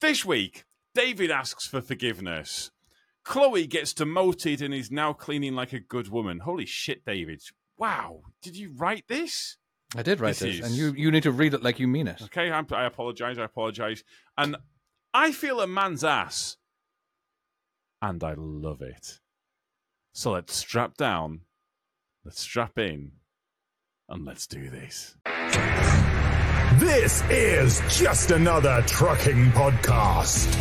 This week, David asks for forgiveness. Chloe gets demoted and is now cleaning like a good woman. Holy shit, David. Wow. Did you write this? I did write This this, and you you need to read it like you mean it. Okay, I'm, I apologize. I apologize. And I feel a man's ass. And I love it. So let's strap down, let's strap in, and let's do this. This is just another trucking podcast.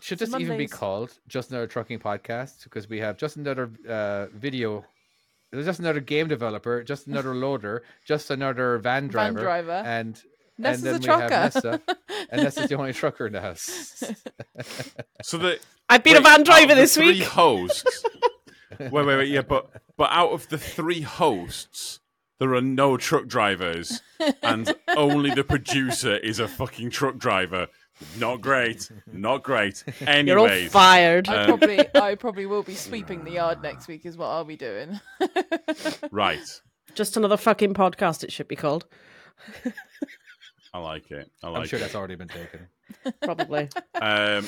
Should this So even be Mondays- called just another trucking podcast? Because we have just another uh, video, there's just another game developer, just another loader, just another van driver, Van driver. and Nessa's and then a we have trucker. Nessa, and Nessa's the only trucker in the house. So the I've been a wait, van out of driver the this three week. hosts. wait, wait, wait. Yeah, but but out of the three hosts, there are no truck drivers, and only the producer is a fucking truck driver. Not great. Not great. You're all Anyways, fired. I Um, probably, I probably will be sweeping the yard next week. Is what I'll be doing. right. Just another fucking podcast. It should be called. I like it. I I'm like sure it. that's already been taken. Probably. Um,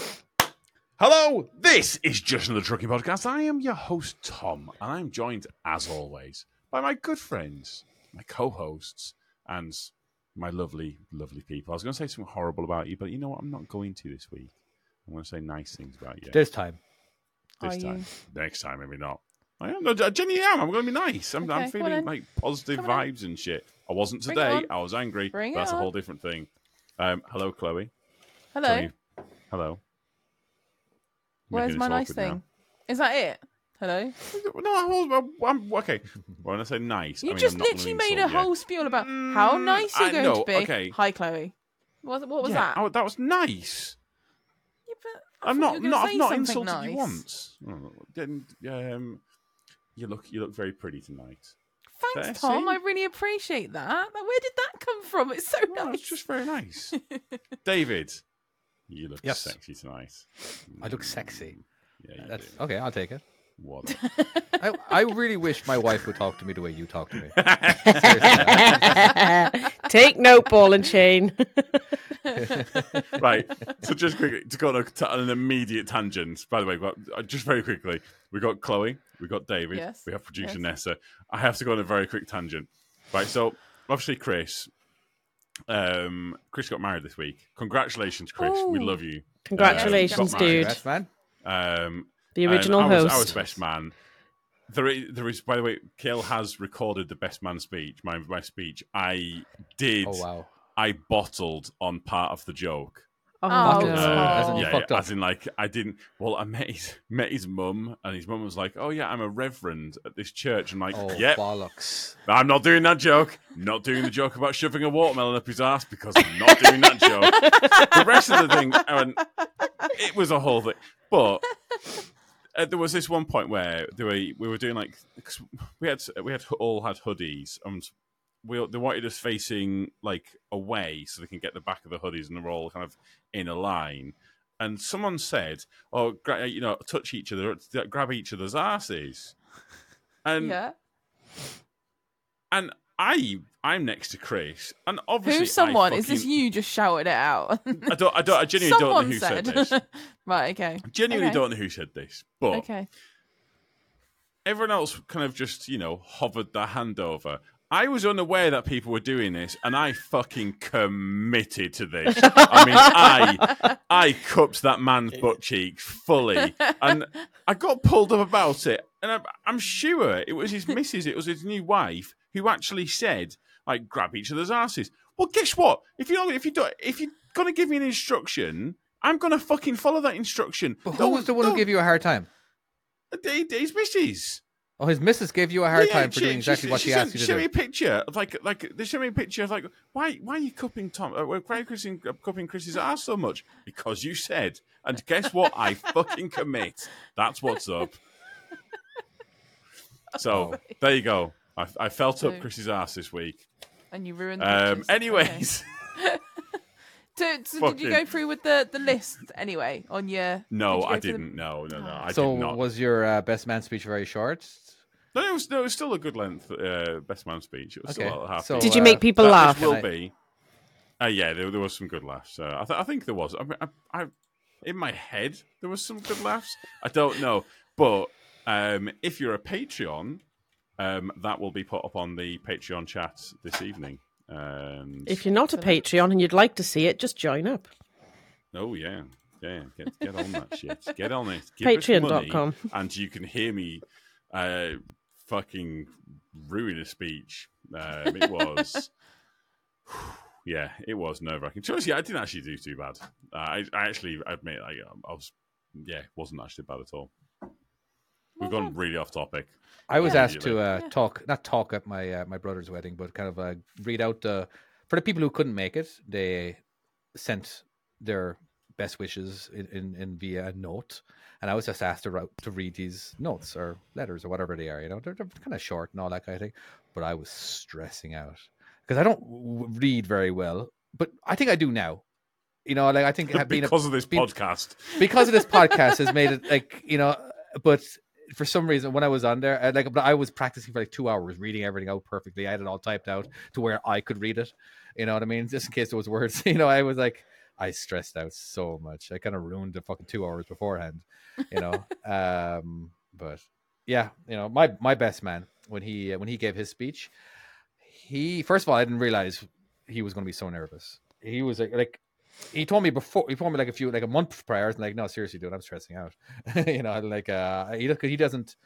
hello, this is Just Another Trucking Podcast. I am your host, Tom, and I'm joined, as always, by my good friends, my co hosts, and my lovely, lovely people. I was going to say something horrible about you, but you know what? I'm not going to this week. I'm going to say nice things about you This time, this Are time. you? Next time, maybe not. I am. No, I genuinely am. I'm going to be nice. I'm, Okay, I'm feeling like positive Come on vibes and shit. I wasn't today. I was angry. Bring That's it a whole different thing. Um, hello, Chloe. Hello. Chloe. Hello. Where's my nice awkward now. thing? Is that it? Hello. No, I was, I'm, okay. When I say nice, I You mean, just literally made a you. whole spiel about how Mm, nice you're I going know, to be. okay. Hi, Chloe. What, what was yeah, that? oh, that was nice. Yeah, but I I'm thought not. not I've not insulted nice. you once. Oh, didn't, um, you look. You look very pretty tonight. Thanks, Tom. see? I really appreciate that. Where did that come from? It's so Oh, nice. it's just very nice. David, you look Yes. sexy tonight. I look sexy. Yeah, you That's do. okay. I'll take it. What? I, I really wish my wife would talk to me the way you talk to me. Take note, ball and chain. right. So just quickly to go on, a, to an immediate tangent. By the way, we've got, uh, just very quickly, we got Chloe, we got David, Yes, we have producer yes. Nessa. I have to go on a very quick tangent. Right. So obviously, Chris. Um, Chris got married this week. Congratulations, Chris. We love you. Congratulations, got married. dude. Congrats, man. Um, The original I was, host. I was best man. There is, there is, by the way, Kale has recorded the best man speech. My my speech. I did. Oh wow. I bottled on part of the joke. Oh, Oh, no. Uh, as in you yeah, fucked yeah, up. as in like I didn't. Well, I met his met his mum, and his mum was like, "Oh yeah, I'm a reverend at this church." I'm like, Oh "Yep, bollocks. I'm not doing that joke. Not doing the joke about shoving a watermelon up his ass because I'm not doing that joke." the rest of the thing, I went, it was a whole thing, but. Uh, there was this one point where there were, we were doing like 'cause we had we had all had hoodies and we they wanted us facing like away so they can get the back of the hoodies and they're all kind of in a line. And someone said, "Oh, gra- uh, you know, touch each other, uh, grab each other's asses." And yeah. and I I'm next to Chris, and obviously Who's someone? I Is this you just shouted it out? I don't I don't I genuinely someone don't know who said, this. right. Okay. I Genuinely Okay. don't know who said this, but Okay. everyone else kind of just, you know, hovered their hand over. I was unaware that people were doing this, and I fucking committed to this. I mean, I I cupped that man's butt cheeks fully, and I got pulled up about it. And I'm, I'm sure it was his missus, it was his new wife, who actually said, like, grab each other's asses. Well, guess what? If you if you do, if you're gonna give me an instruction, I'm gonna fucking follow that instruction. But who was the one who gave you a hard time? you his missus? Oh, his missus gave you a hard Yeah, time for she- doing exactly she, what she she asked you to showed me a picture of like like they showed me a picture of like why why are you cupping Tom uh, why are you cupping, cupping Chris's ass so much? Because you said and guess what I fucking commit? That's what's up. So there you go. I, I felt up So- Chris's ass this week. And you ruined. um anyways Okay. So, so did you go through with the the list anyway on your? no did you I didn't no no no I so did not was your uh, best man speech very short? No, it was, no, it was still a good length uh, best man speech. It was Okay, still half. so, an Did you uh, make people That laugh? Will I- be. Uh, yeah, there, there was some good laughs. Uh, I, th- I think there was. I, mean, I, I, in my head, there was some good laughs. I don't know, but um, if you're a Patreon, um, that will be put up on the Patreon chat this evening. And If you're not a Patreon and you'd like to see it, just join up. oh yeah, yeah, get get on that shit. Get on it. Give us money, Patreon.com. and you can hear me uh, fucking ruin a speech. Um, it was. Yeah, it was nerve wracking. Honestly, I didn't actually do too bad. Uh, I, I actually admit, I, I was, yeah, wasn't actually bad at all. We've gone really off topic. I was Yeah. asked to uh, talk, not talk at my uh, my brother's wedding, but kind of uh, read out the for the people who couldn't make it. They sent their best wishes in, in, in via a note, and I was just asked to write, to read these notes or letters or whatever they are. You know, they're, they're kind of short and all that kind of thing. But I was stressing out because I don't w- read very well, but I think I do now. You know, like I think ha- being a- because of this being- podcast. because of this podcast has made it like you know but for some reason when i was on there I, like but i was practicing for like two hours reading everything out perfectly. I had it all typed out to where i could read it you know what i mean? Just in case there was words you know i was like i stressed out so much. I kind of ruined the fucking two hours beforehand you know? Um but yeah you know my my best man when he when he gave his speech he first of all i didn't realize he was going to be so nervous. He was like, like he told me before he told me like a few like a month prior and like no seriously dude i'm stressing out. You know like uh he, he doesn't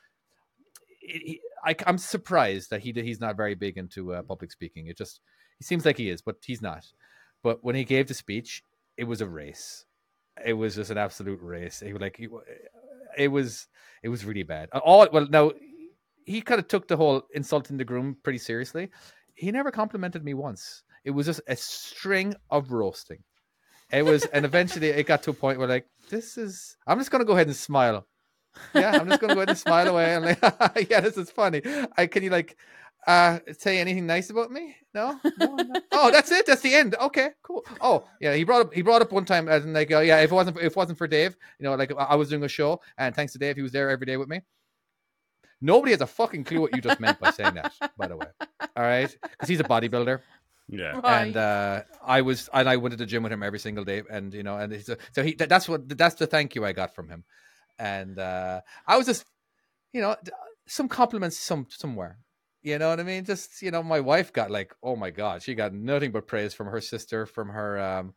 he, I, i'm surprised that he he's not very big into uh, public speaking. It just he seems like he is but he's not. But when he gave the speech it was a race. It was just an absolute race. He was like it was it was really bad. All well now he kind of took the whole insulting the groom pretty seriously. He never complimented me once. It was just a string of roasting it was, and eventually it got to a point where like, this is. I'm just gonna go ahead and smile. Yeah, I'm just gonna go ahead and smile away. I'm like, yeah, this is funny. I can you like, uh, say anything nice about me? No, no, no. Oh, that's it. That's the end. Okay, cool. Oh, yeah. He brought up. He brought up one time as in like, oh yeah, if it wasn't if it wasn't for Dave, you know, like I was doing a show, and thanks to Dave, he was there every day with me. Nobody has a fucking clue what you just meant by saying that, by the way. All right, because he's a bodybuilder Yeah. Right. and uh, I was and I went to the gym with him every single day, and you know, and he's a, so he that's what that's the thank you I got from him, and uh, I was just, you know, some compliments some somewhere, you know what I mean? Just you know, my wife got like, oh my god, she got nothing but praise from her sister, from her, um,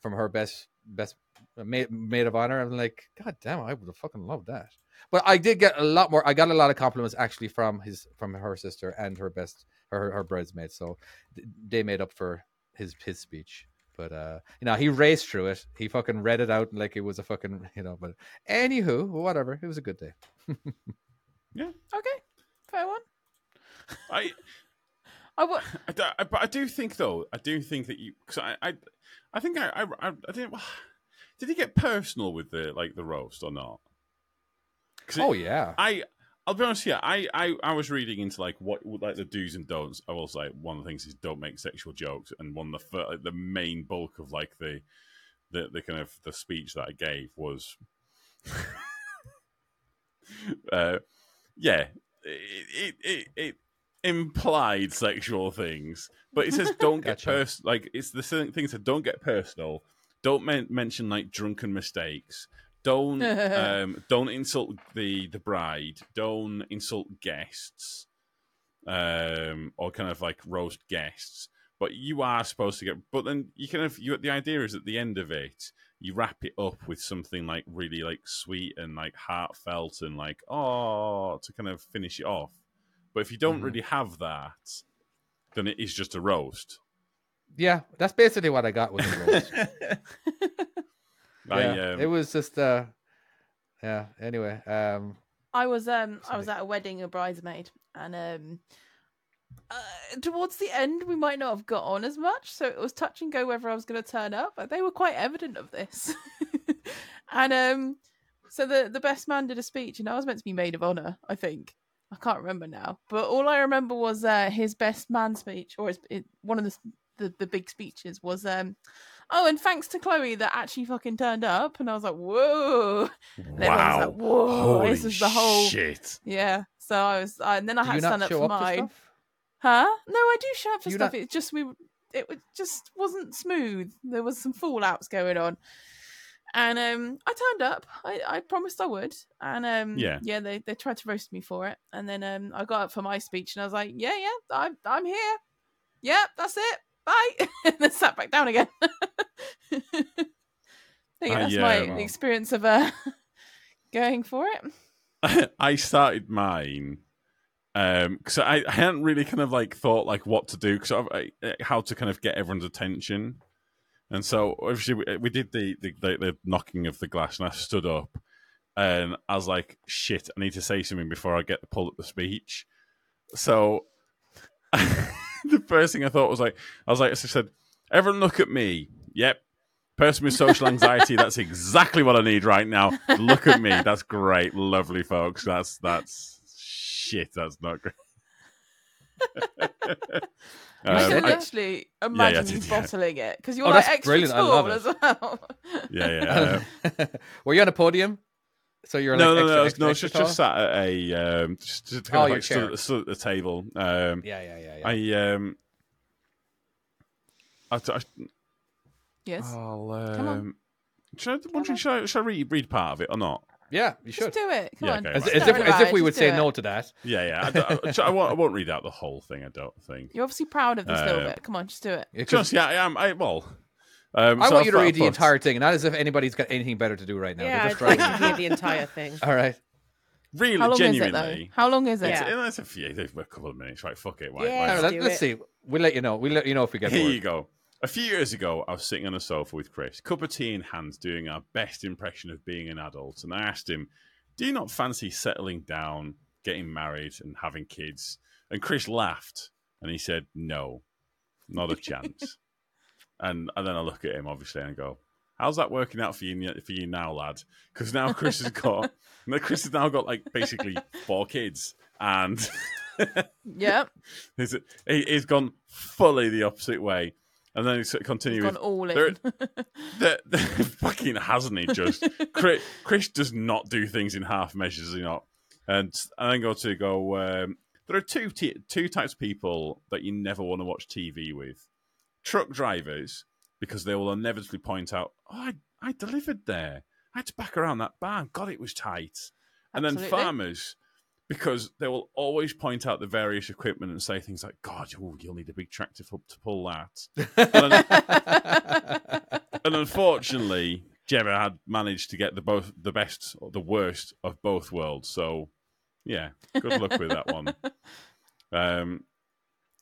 from her best best maid, maid of honor. I'm like, god damn, I would have fucking loved that. But I did get a lot more. I got a lot of compliments actually from his from her sister and her best her her bridesmaid. So they made up for his his speech. But uh, you know, he raced through it. He fucking read it out like it was a fucking you know. But anywho, whatever. It was a good day. Yeah. Okay, fair one. I, I w- I, do- I- but I do think though, I do think that you, because I, I, I think I, I, I, I didn't. Did he get personal with the like the roast or not? 'Cause it- Oh yeah. I I'll be honest yeah. I, I I was reading into like what like the do's and don'ts. I was like one of the things is don't make sexual jokes, and one of the like, the main bulk of like the the the kind of the speech that I gave was, uh, yeah, it it, it it implied sexual things, but it says don't get Gotcha. pers like it's the thing thing said don't get personal. Don't men- mention like drunken mistakes. Don't um, don't insult the the bride. Don't insult guests, um, or kind of like roast guests. But you are supposed to get. But then you kind of you. The idea is at the end of it, you wrap it up with something like really like sweet and like heartfelt and like oh to kind of finish it off. But if you don't Mhm. really have that, then it is just a roast. Yeah, that's basically what I got with the roast. I, yeah, um, it was just uh, yeah. Anyway, um, I was um I was at a wedding, a bridesmaid, and um uh, towards the end we might not have got on as much, so it was touch and go whether I was going to turn up. But they were quite evident of this, and um so the the best man did a speech, and I was meant to be maid of honor, I think. I can't remember now, but all I remember was uh, his best man speech, or his, it, one of the, the the big speeches was um. Oh, and thanks to Chloe that actually fucking turned up, and I was like, whoa. And everyone was Wow. like, whoa, Holy this is the whole shit. yeah. So I was, I, and then I Do had to stand up for up mine. Huh? No, I do show up for stuff. not- It just we, it just wasn't smooth. There was some fallouts going on, and um, I turned up. I, I promised I would, and um, Yeah. yeah, they they tried to roast me for it, and then um, I got up for my speech, and I was like, yeah, yeah, I'm I'm here. Yeah, that's it. Bye, and then sat back down again. I think Ah, that's yeah, my well. experience of uh, going for it. I started mine um because I, I hadn't really kind of like thought like what to do because I- how to kind of get everyone's attention, and so obviously we, we did the, the the the knocking of the glass, and I stood up, and I was like, "Shit, I need to say something before I get to pull up the speech." So the first thing I thought was like, I was like, I said, "Everyone, look at me." Yep. Person with social anxiety, that's exactly what I need right now. Look at me. That's great. Lovely folks. That's that's shit. That's not great. I Um, could I- literally imagine I you did, yeah. bottling it because you're Oh, like that's extra brilliant, tall as well. yeah, yeah. Were you on a podium? So you're no, like no, no, extra, no. extra, It's just, just sat at a um, just, just kind Oh, of your like stood, chair. at- stood at the table. Um. Yeah, yeah, yeah, yeah. I um, I, I, yes, I'll Come on. um, should I, wondering, on. should I, should I read, read part of it or not? yeah, you just should. do it. Come Yeah, on. okay, As, right. as if, as if we would say do no to that. Yeah, yeah. I, don't- I, won't, I won't read out the whole thing. I don't think. You're obviously proud of this little Uh, bit. Come on, just do it. Just yeah, I am. I well. Um, I so want you to read the thought- entire thing, not as if anybody's got anything better to do right now. yeah, They're I'd just like writing. to hear the entire thing. All right. Really, How long genuinely. is it though? How long is it? It's, Yeah. it's a few, a couple of minutes, right? Fuck it. Why, Yeah. why All not? right, do let, us see. We'll let you know. We'll let you know if we get Here bored. you go. A few years ago, I was sitting on a sofa with Chris, cup of tea in hand, doing our best impression of being an adult. And I asked him, Do you not fancy settling down, getting married, and having kids? And Chris laughed and he said, No, not a chance. And, and then I look at him, obviously, and I go, How's that working out for you for you now, lad? Because now Chris has got, Chris has now got like basically four kids, and Yep. He's, he, he's gone fully the opposite way. And then he's He's continuing. gone all in. The, the, fucking hasn't he just? Chris, Chris does not do things in half measures, he not? And and then go to go. Um, there are two t- two types of people that you never want to watch TV with: truck drivers, because they will inevitably point out, "Oh, I, I delivered there. I had to back around that barn. God, it was tight." And then farmers, because they will always point out the various equipment and say things like, "God, ooh, you'll need a big tractor for, to pull that." and, and unfortunately, Gemma had managed to get the both the best or the worst of both worlds. So, yeah, good luck with that one. Um,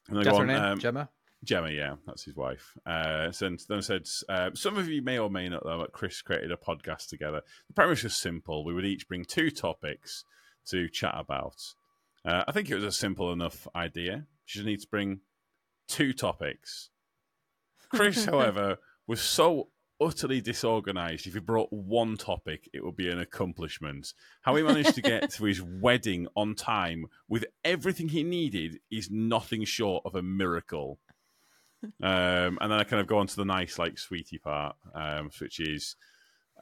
and That's her on, name, um, Gemma. Gemma, yeah, that's his wife. Uh, so then I said, uh, some of you may or may not know that Chris created a podcast together. The premise was simple. We would each bring two topics to chat about. Uh, I think it was a simple enough idea. She just needs to bring two topics. Chris, however, was so utterly disorganized. If he brought one topic, it would be an accomplishment. How he managed to get to his wedding on time with everything he needed is nothing short of a miracle. Um, and then I kind of go on to the nice, like, sweetie part, um, which is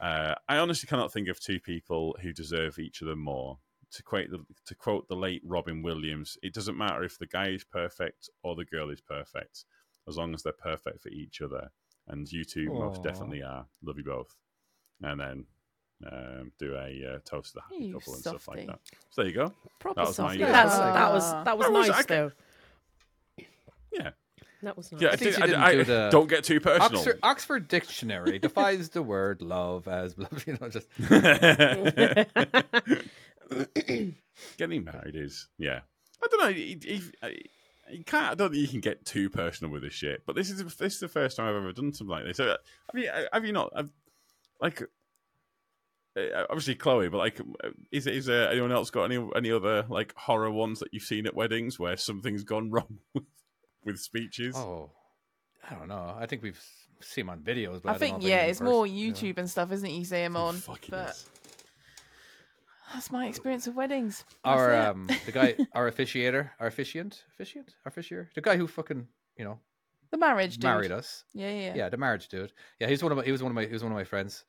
uh, I honestly cannot think of two people who deserve each of them more. To quote, the, to quote the late Robin Williams, it doesn't matter if the guy is perfect or the girl is perfect, as long as they're perfect for each other. And you two most definitely are. Love you both. And then um, do a uh, toast to the happy You couple and stuff like that. So there you go. Proper That was my- Yeah, That's, Ah. that was that was That was- nice I though. Yeah. That was nice. Yeah, I, think did, you I, didn't I- do the- don't get too personal. Oxford, Oxford Dictionary defines the word love as you know just Getting married is yeah. I don't know. He, he, he can't. I don't think you can get too personal with this shit. But this is this is the first time I've ever done something like this. So, uh, I mean, uh, have you not? Have, like, uh, uh obviously Chloe, but like, um, is is there anyone else got any any other like horror ones that you've seen at weddings where something's gone wrong with, with speeches? oh, I don't know. I think we've seen him on videos, but I, I don't think know yeah, it's in more person, you know. YouTube and stuff, isn't it? You see him on, Fucking but is. that's my experience of weddings. Our um, the guy, our officiator, our officiant, officiant, our officier, the guy who fucking you know The marriage dude. married us. Yeah, yeah. Yeah, the marriage dude. Yeah, he was one of my, he was one of my he was one of my friends,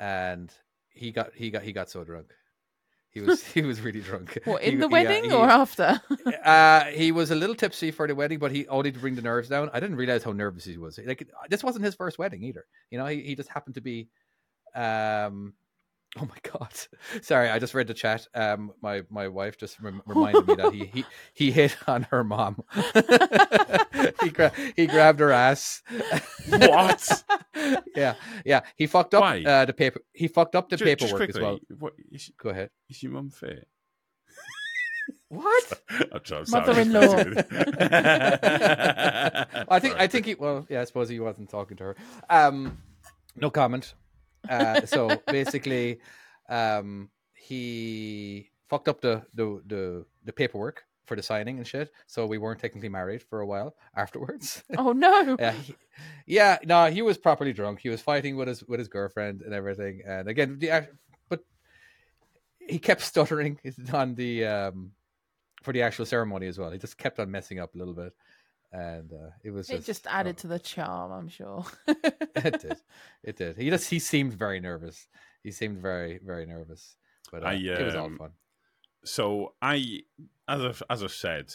and he got he got he got so drunk. He was he was really drunk. What He- in the he, uh, wedding he- or after? uh, he was a little tipsy for the wedding, but he only to bring the nerves down. I didn't realize how nervous he was. Like this wasn't his first wedding either. You know, he, he just happened to be. Um, oh my god! Sorry, I just read the chat. Um, my my wife just rem- reminded me that he he he hit on her mom. he gra- he grabbed her ass. What? yeah, yeah. He fucked up uh, the paper. He fucked up the just paperwork as quickly, well. What, is, Go ahead. is your mum fit? What? I'm sorry, sorry, Mother-in-law. I think I think he well yeah I suppose he wasn't talking to her. Um, no comment. Uh, so basically, um, he fucked up the, the the the paperwork for the signing and shit. So we weren't technically married for a while afterwards. oh no. yeah, he, yeah. No, he was properly drunk. He was fighting with his with his girlfriend and everything. And again, the but he kept stuttering on the um for the actual ceremony as well. He just kept on messing up a little bit, and uh, it was It just, just added oh, to the charm, I'm sure. it did. It did. He just he seemed very nervous. He seemed very very nervous. But uh, I, it was all um, fun. so I, as I've, as I've said,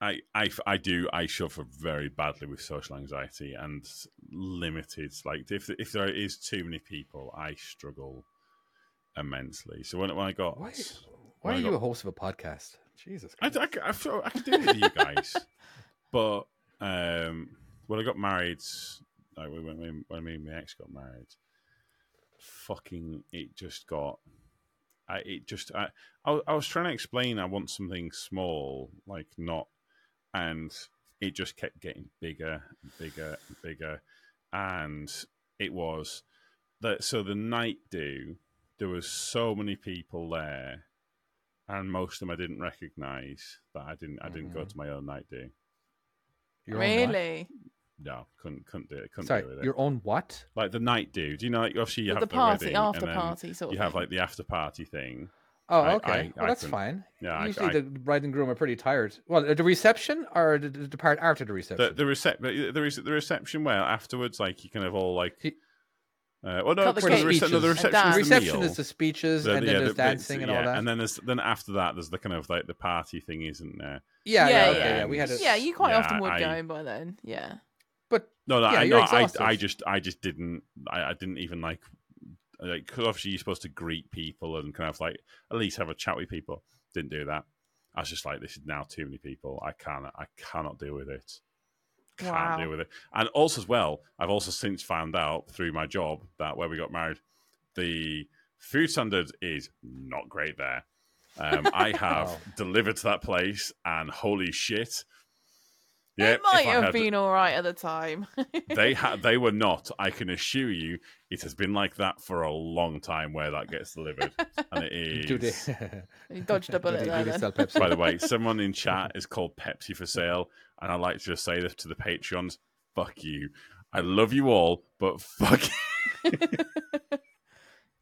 I, I, I do I suffer very badly with social anxiety and limited. Like if if there is too many people, I struggle immensely. So when, when I got Why, when why I are you got- a host of a podcast? Jesus. I, Christ. I, I, feel I could do it with you guys, but um, when I got married, like when when, when me and my ex got married, fucking it just got. I it just I, I was- I was trying to explain I want something small like not, and it just kept getting bigger and bigger and bigger, and it was that so the night do there was so many people there and most of them I didn't recognize that I didn't I didn't go Mhm. to my own night do. Your own what? really? No, couldn't couldn't do it. Couldn't Sorry, do with it. your own what? Like the night do. Do you know? Like obviously you the have the, party, wedding, after and then party sort of You have like the after party thing. Oh, I- okay. I- well, I that's couldn't- fine. Yeah, I- Usually I- the bride and groom are pretty tired. Well, the reception or the, the part after the reception? The the, recep- the, the, rece- the reception where afterwards, like you kind of all like. He- Uh, well, no, the sorry, the, rece- no, the Speeches. reception is the the reception is the speeches, The- and then the- there's the- dancing and all that. And then there's then after that, there's the kind of like the party thing, isn't there? yeah, yeah, Yeah, okay, yeah. yeah. We had a, Yeah, you quite Yeah, often would I- go in by then. Yeah. but No, no, Yeah, I, you're no I. I just, I just didn't, I, I didn't even like, like, because obviously you're supposed to greet people and kind of like at least have a chat with people. Didn't do that. I was just like, this is now too many people. I can't, I cannot deal with it. Can't Wow. deal with it. And also as well, I've also since found out through my job that where we got married, the food standard is not great there. Um, I have Wow. delivered to that place, and holy shit. Yeah, it might have had- been all right at the time. they ha- they were not. I can assure you, it has been like that for a long time where that gets delivered, and it do they, is. you dodged a bullet there. do they then. sell Pepsi? By the way, someone in chat is called Pepsi for sale, and I like to just say this to the Patreons: "Fuck you." I love you all, but fuck you.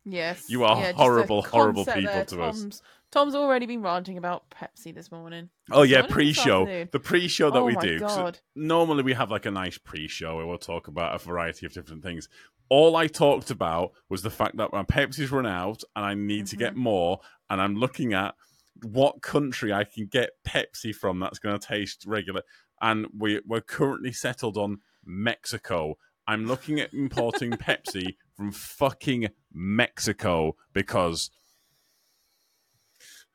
Yes. You are yeah, horrible, horrible people there. to us. Tom's, Tom's already been ranting about Pepsi this morning. Oh yeah, Morning, pre-show. The pre-show that Oh we do. Normally we have like a nice pre-show where we'll talk about a variety of different things. All I talked about was the fact that my Pepsi's run out and I need to Mm-hmm. get more, and I'm looking at what country I can get Pepsi from that's going to taste regular. And we we're currently settled on Mexico. I'm looking at importing Pepsi from fucking Mexico because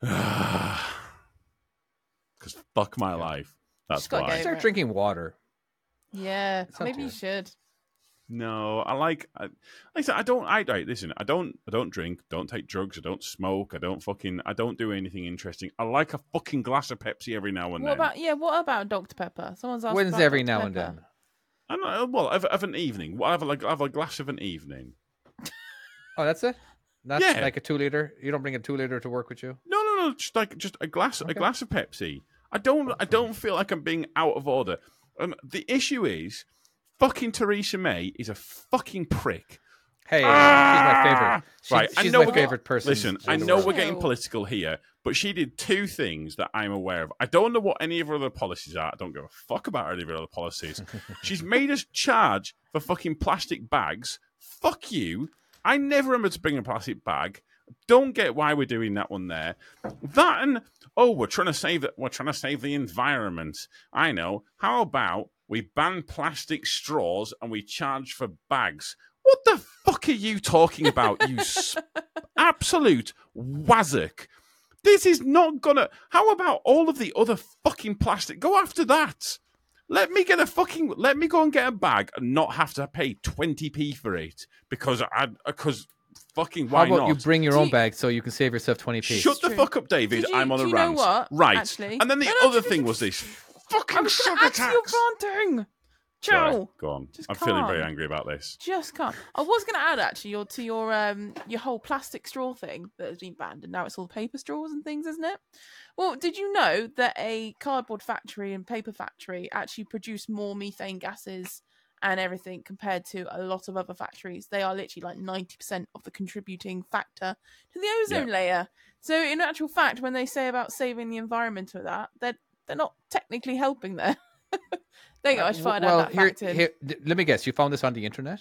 because fuck my life. That's Just gotta why. go. Start drinking water. Yeah, It's not maybe you should. No, I like. I, like I said, I don't. I right, listen. I don't. I don't drink. Don't take drugs. I don't smoke. I don't fucking. I don't do anything interesting. I like a fucking glass of Pepsi every now and What then. about yeah? What about Dr Pepper? Someone's asked. When's about every Dr. now and then? I don't know, well, of, of an evening. Well, I have like I have a glass of an evening. Oh, that's it. That's Yeah. like a two liter. You don't bring a two liter to work with you. No, no, no. Just like just a glass, a glass of Pepsi. I don't. I don't feel like I'm being out of order. Um, the issue is, fucking Theresa May is a fucking prick. Hey, ah! she's my favorite. She, Right, I she's know my we're getting- favorite person. Listen, I know world. we're getting political here, but she did two things that I'm aware of. I don't know what any of her other policies are. I don't give a fuck about any of her other policies. She's made us charge for fucking plastic bags. Fuck you. I never remember to bring a plastic bag. Don't get why we're doing that one there. That and oh, we're trying to save it. We're trying to save the environment. I know. How about we ban plastic straws and we charge for bags? What the fuck are you talking about? You s- absolute wazzock. This is not gonna. How about all of the other fucking plastic? Go after that. Let me get a fucking. Let me go and get a bag and not have to pay twenty p for it because I uh, because fucking How why about not? you bring your Do own you- bag so you can save yourself 20p? Shut the True. fuck up, David. Did you- I'm on do a you know rant. what, Right. actually? And then the No, no, other just- thing was this fucking I was sugar going to add to your ranting. Sorry, Joe, go on. Just I'm feeling very angry about this. just can't. I was going to add actually your to your um your whole plastic straw thing that has been banned, and now it's all paper straws and things, isn't it? Well, did you know that a cardboard factory and paper factory actually produce more methane gases and everything compared to a lot of other factories? They are literally like ninety percent of the contributing factor to the ozone layer. So, in actual fact, when they say about saving the environment with that, they're they're not technically helping there. there you go. I should find well, out that here, fact in. here, d- let me guess. You found this on the internet?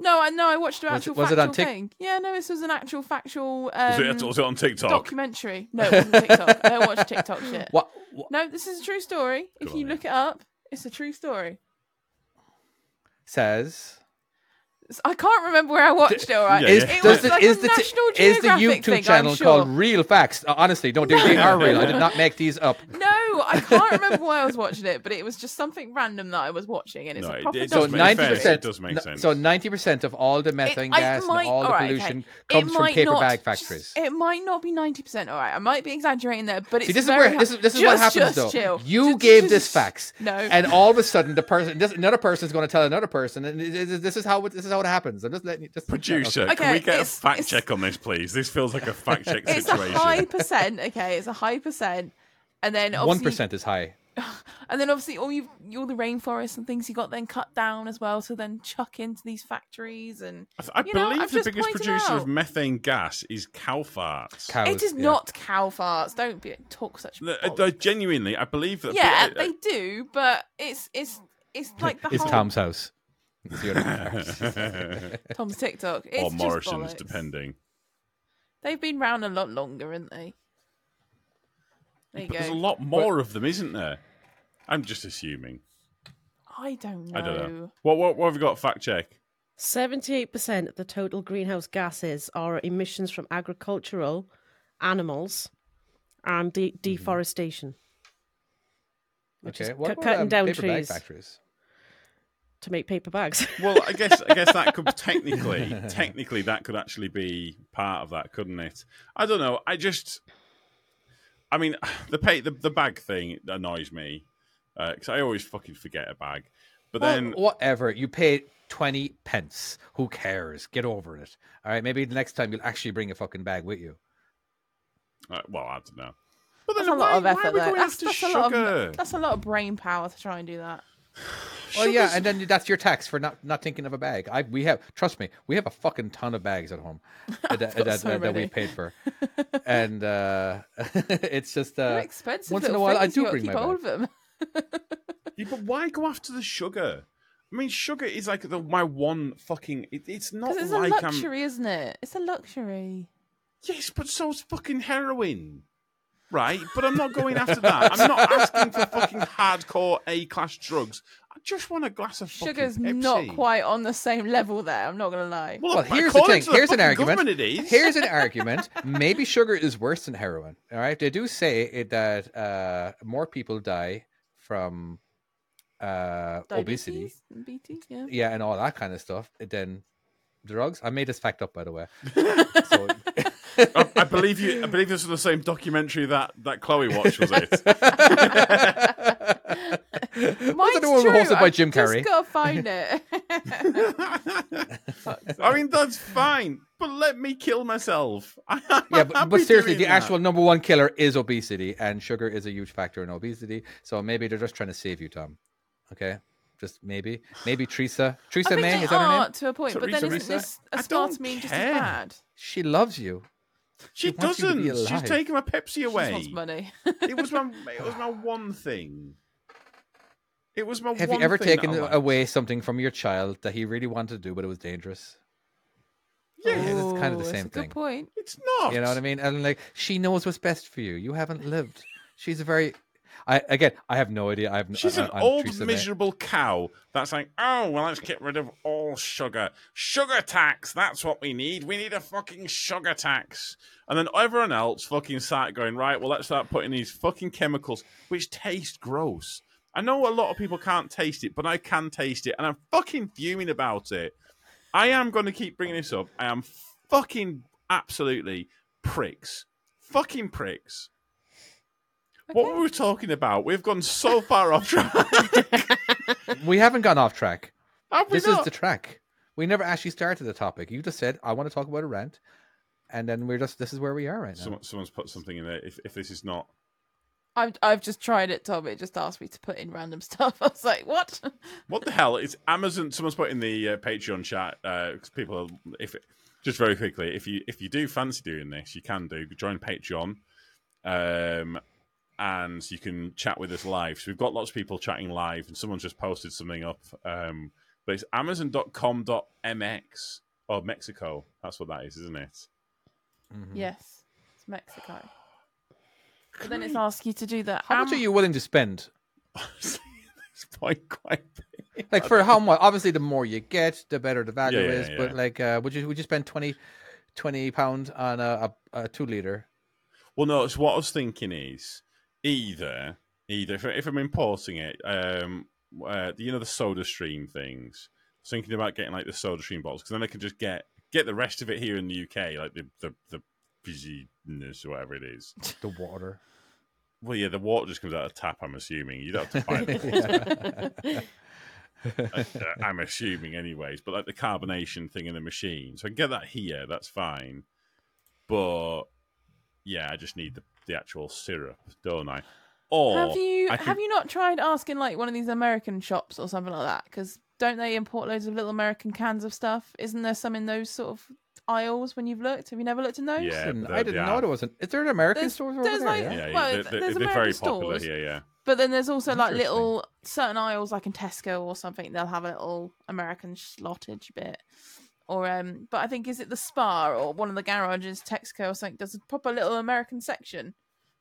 No, I know. I watched an Was it- actual was it on Tik- thing. Yeah, no, this was an actual factual Was, um, it, was it on TikTok? documentary. No, it wasn't TikTok. I don't watch TikTok shit. What? what No, this is a true story. If Go you on, look it up, it's a true story. says? I can't remember where I watched it. All right, Yeah, Is, yeah. it does was the, like is a the t- National is the Geographic YouTube thing, channel sure. called Real Facts? Uh, honestly, don't do they are real. I did not make these up. No, I can't remember why I was watching it, but it was just something random that I was watching, and it's No, a proper it So does ninety percent it does make sense. So ninety percent of all the methane I gas might- and all the alright, okay. pollution It comes from might paper not- bag factories. It might not be ninety percent. All right, I might be exaggerating there, but it's See, this is very where this is this is what Just- happens just though. chill. You Just- gave this facts, No, and all of a sudden the person, another person is going to tell another person, and it- it- this is how this is how it happens. I'm just letting you just Producer, Okay, can we get a fact it's- check on this, please? This feels like a fact check it's a situation. high percent. Okay, it's a high percent, and then One is high. and then obviously all you all the rainforests and things you got then cut down as well. So then chuck into these factories, and I, th- I You know, believe I've the biggest pointed producer of methane gas is cow farts. Cows, it is yeah. not cow farts. Don't be talk such. The- uh, bollocks. genuinely, I believe that. yeah, uh, they do, but it's it's it's like the It's whole Tom's house. It's the other part. Tom's TikTok. It's or just Morrison's, bollocks. depending. They've been round a lot longer, haven't they? There you But there's a lot more of them, isn't there? I'm just assuming. I don't know. I don't know. What, what, what have we got? Fact check. 78% of the total greenhouse gases are emissions from agricultural, animals, and de- deforestation. Which okay, is what cu- about, cutting um, down paper bag trees factories? To make paper bags. Well, I guess I guess that could technically technically that could actually be part of that, couldn't it? I don't know. I just, I mean, the pay the, the bag thing annoys me because I always fucking forget a bag. But Well, then whatever. You pay twenty pence. Who cares? Get over it. All right. Maybe the next time you'll actually bring a fucking bag with you. uh, well, I don't know. But That's then a why, lot of effort. though. That's, that's a lot of that's a lot of brain power to try and do that. Well, yeah, and then that's your tax for not, not thinking of a bag. I we have trust me, we have a fucking ton of bags at home that, that, got that, that we paid for, and uh, it's just They're uh, expensive. once in a while I do bring keep my hold of them. Yeah, but why go after the sugar? I mean, sugar is like the my one fucking. It, it's not Because it's like a I'm. luxury, isn't it? It's a luxury. Yes, but so's fucking heroin. Right? But I'm not going after that. I'm not asking for fucking hardcore A class drugs. I just want a glass of fucking Sugar's Pepsi. not quite on the same level there. I'm not gonna lie. Well, well. Here's the according thing. to the Here's an fucking argument. government It is. Here's an argument. Maybe sugar is worse than heroin. All right, they do say it, that uh, more people die from uh, obesity, Diabetes? Diabetes, yeah. yeah, and all that kind of stuff than drugs. I made this fact up, by the way. so, I, I believe you. I believe this was the same documentary that that Chloe watched. Was it? Mine's the one true. hosted by I've Jim Carrey? Just gotta find it. I mean, that's fine, but let me kill myself. I'm yeah, but, but seriously, the that. actual number one killer is obesity, and sugar is a huge factor in obesity. So maybe they're just trying to save you, Tom. Okay, Just maybe, maybe Theresa, Theresa May they is that her name? to a point, but then Theresa isn't this I a start to mean just as bad? She loves you. She, wants you to doesn't. She's taking my Pepsi away. She away. wants money. it was my it was my one thing. It was my Have one you ever thing taken away something from your child that he really wanted to do, but it was dangerous? Yeah, it's kind of the Ooh, that's same a thing. Good point. It's not. You know what I mean? And like, she knows what's best for you. You haven't lived. She's a very. I again, I have no idea. I have. She's I, an I'm old Theresa May. miserable cow that's like, oh well, let's get rid of all sugar. Sugar tax. That's what we need. We need a fucking sugar tax. And then everyone else fucking sat going, right, well, let's start putting these fucking chemicals which taste gross. I know a lot of people can't taste it, but I can taste it, and I'm fucking fuming about it. I am going to keep bringing this up. I am fucking absolutely pricks. Fucking pricks. What Okay. were we talking about? We've gone so far off track. We haven't gone off track. Have we This not? is the track. We never actually started the topic. You just said, "I want to talk about a rant," and then we're just. This is where we are right now. Someone, someone's put something in there. If, if this is not, I've I've just tried it, Tom. It just asked me to put in random stuff. I was like, what? what the hell? It's Amazon. Someone's put in the uh, Patreon chat. Uh, 'cause people, are, if it, just very quickly, if you if you do fancy doing this, you can do. Join Patreon, um, and you can chat with us live. So we've got lots of people chatting live, and someone's just posted something up. Um, but it's Amazon.com.mx or Mexico. That's what that is, isn't it? Mhm. yes, it's Mexico. But then it's asked you to do that. How much are you willing to spend? Honestly, it's quite quite. big. Like for how much? Obviously, the more you get, the better the value Yeah, yeah, is. But like, uh, would you would you spend 20, 20 pound on a, a, a two liter? Well, no. So what I was thinking is either either if, if I'm importing it, um, uh, you know the Soda Stream things. I was thinking about getting like the Soda Stream bottles because then I can just get get the rest of it here in the UK, like the the the fizziness or whatever it is. The water. Well, yeah, the water just comes out of the tap. I'm assuming you don't have to buy the Yeah. uh, I'm assuming, anyways. But like the carbonation thing in the machine, so I can get that here. That's fine. But yeah, I just need the, the actual syrup, don't I? Or Have you I have you not tried asking like one of these American shops or something like that? Because don't they import loads of little American cans of stuff? Isn't there some in those sort of aisles when you've looked? Have you never looked in those? Yeah, Didn't- the- I didn't yeah. know there wasn't. Is there an American There's- store over there's there? like- yeah? Yeah, Well, they're, they're, there's they're very American popular stores. here. Yeah, But then there's also like little certain aisles, like in Tesco or something. They'll have a little American slottage bit, or um. But I think is it the Spa or one of the garages, Texaco or something, does a proper little American section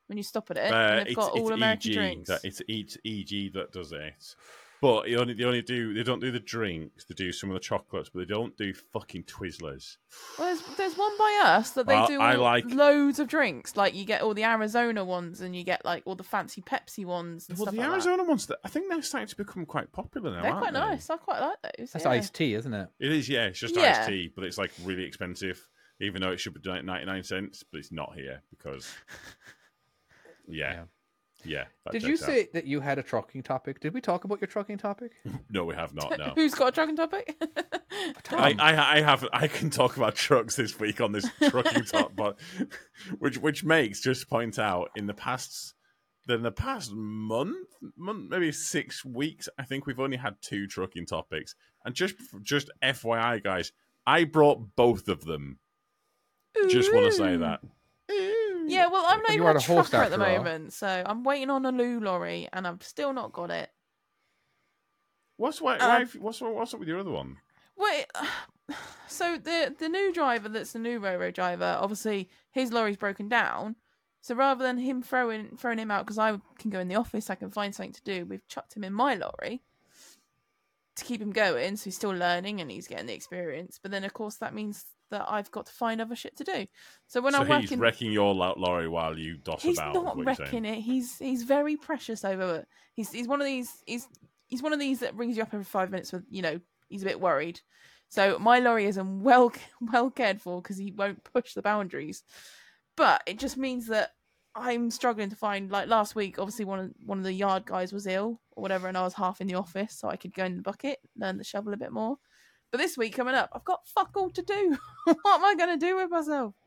when you stop at it, uh, and they've it's, got all it's American EG drinks. that it's it's EG that does it. But they only they only do they don't do the drinks. They do some of the chocolates, but they don't do fucking Twizzlers. Well, there's there's one by us that they Well, do I all- like- loads of drinks. Like you get all the Arizona ones, and you get like all the fancy Pepsi ones and Well, stuff the like that. Arizona ones, that I think they're starting to become quite popular now. They're aren't quite they? nice. I quite like those. That's yeah. iced tea, isn't it? It is, yeah. It's just Yeah. iced tea, but it's like really expensive, even though it should be ninety nine cents. But it's not here because, yeah, yeah. That Did you checks out. say that you had a trucking topic? Did we talk about your trucking topic? No, we have not. No. Who's got a trucking topic? I, I, I have I can talk about trucks this week on this trucking top, but which which makes just point out in the past that in the past month, month maybe six weeks, I think we've only had two trucking topics, and just just FYI, guys, I brought both of them. Just want to say that. Yeah, well, I'm not even are a trucker at the moment, so I'm waiting on a loo lorry, and I've still not got it. What's why, Uh, why what's what's up with your other one? Wait, so the the new driver that's the new Roro driver, obviously his lorry's broken down. So rather than him throwing throwing him out because I can go in the office, I can find something to do. We've chucked him in my lorry to keep him going, so he's still learning and he's getting the experience. But then of course that means that I've got to find other shit to do. So when so I'm he's wrecking your lorry while you doss he's about. is not wrecking it. He's he's very precious over it. He's he's one of these. He's he's one of these that brings you up every five minutes with you know he's a bit worried. So my lorry isn't well well cared for because he won't push the boundaries. But it just means that I'm struggling to find like last week. Obviously, one of one of the yard guys was ill or whatever, and I was half in the office, so I could go in the bucket, learn the shovel a bit more. But this week coming up, I've got fuck all to do. what am I going to do with myself?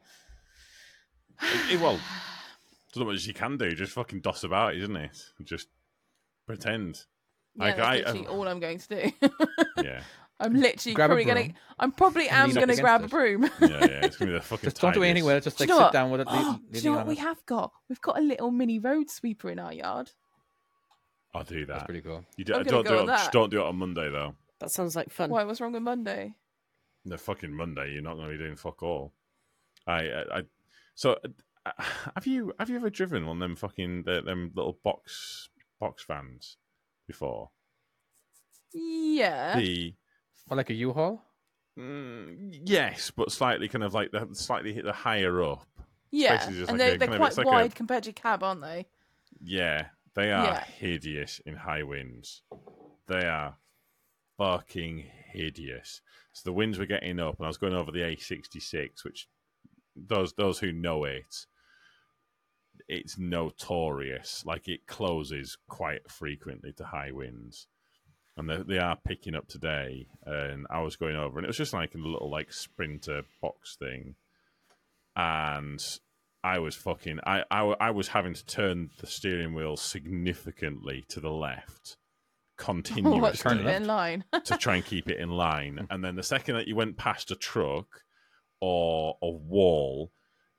Eh, well, there's not much you can do. Just fucking doss about, isn't it? Just pretend. Yeah, Like, that's I- literally I- all I'm going to do. Yeah, I'm literally Grab probably gonna. I'm probably am gonna against grab a broom. yeah, yeah. It's gonna be the fucking. Just don't do anything with tidiest. it. Just Do like you know sit down with it. Oh, do you know what we have got? We've got a little mini road sweeper in our yard. I'll do that. That's pretty cool. You do, don't go do it. with that. Just don't do it on Monday though. That sounds like fun. Why? What's wrong with Monday? The fucking Monday, you're not going to be doing fuck all. I, I, I so uh, have you have you ever driven on them fucking the, them little box box vans before? Yeah. The Or like a U-Haul. mm, yes, but slightly kind of like the slightly hit the higher up. yeah. And like they, a they're kind of- quite like a- wide compared to your cab, aren't they? Yeah, they are Yeah. hideous in high winds. They are fucking hideous. So the winds were getting up, and I was going over the A66, which those those who know it, it's notorious. Like it closes quite frequently to high winds, and they, they are picking up today. And I was going over, and it was just like a little like sprinter box thing, and I was fucking. I, I I was having to turn the steering wheel significantly to the left, What's continuously turn keep it in line? to try and keep it in line. And then the second that you went past a truck or a wall,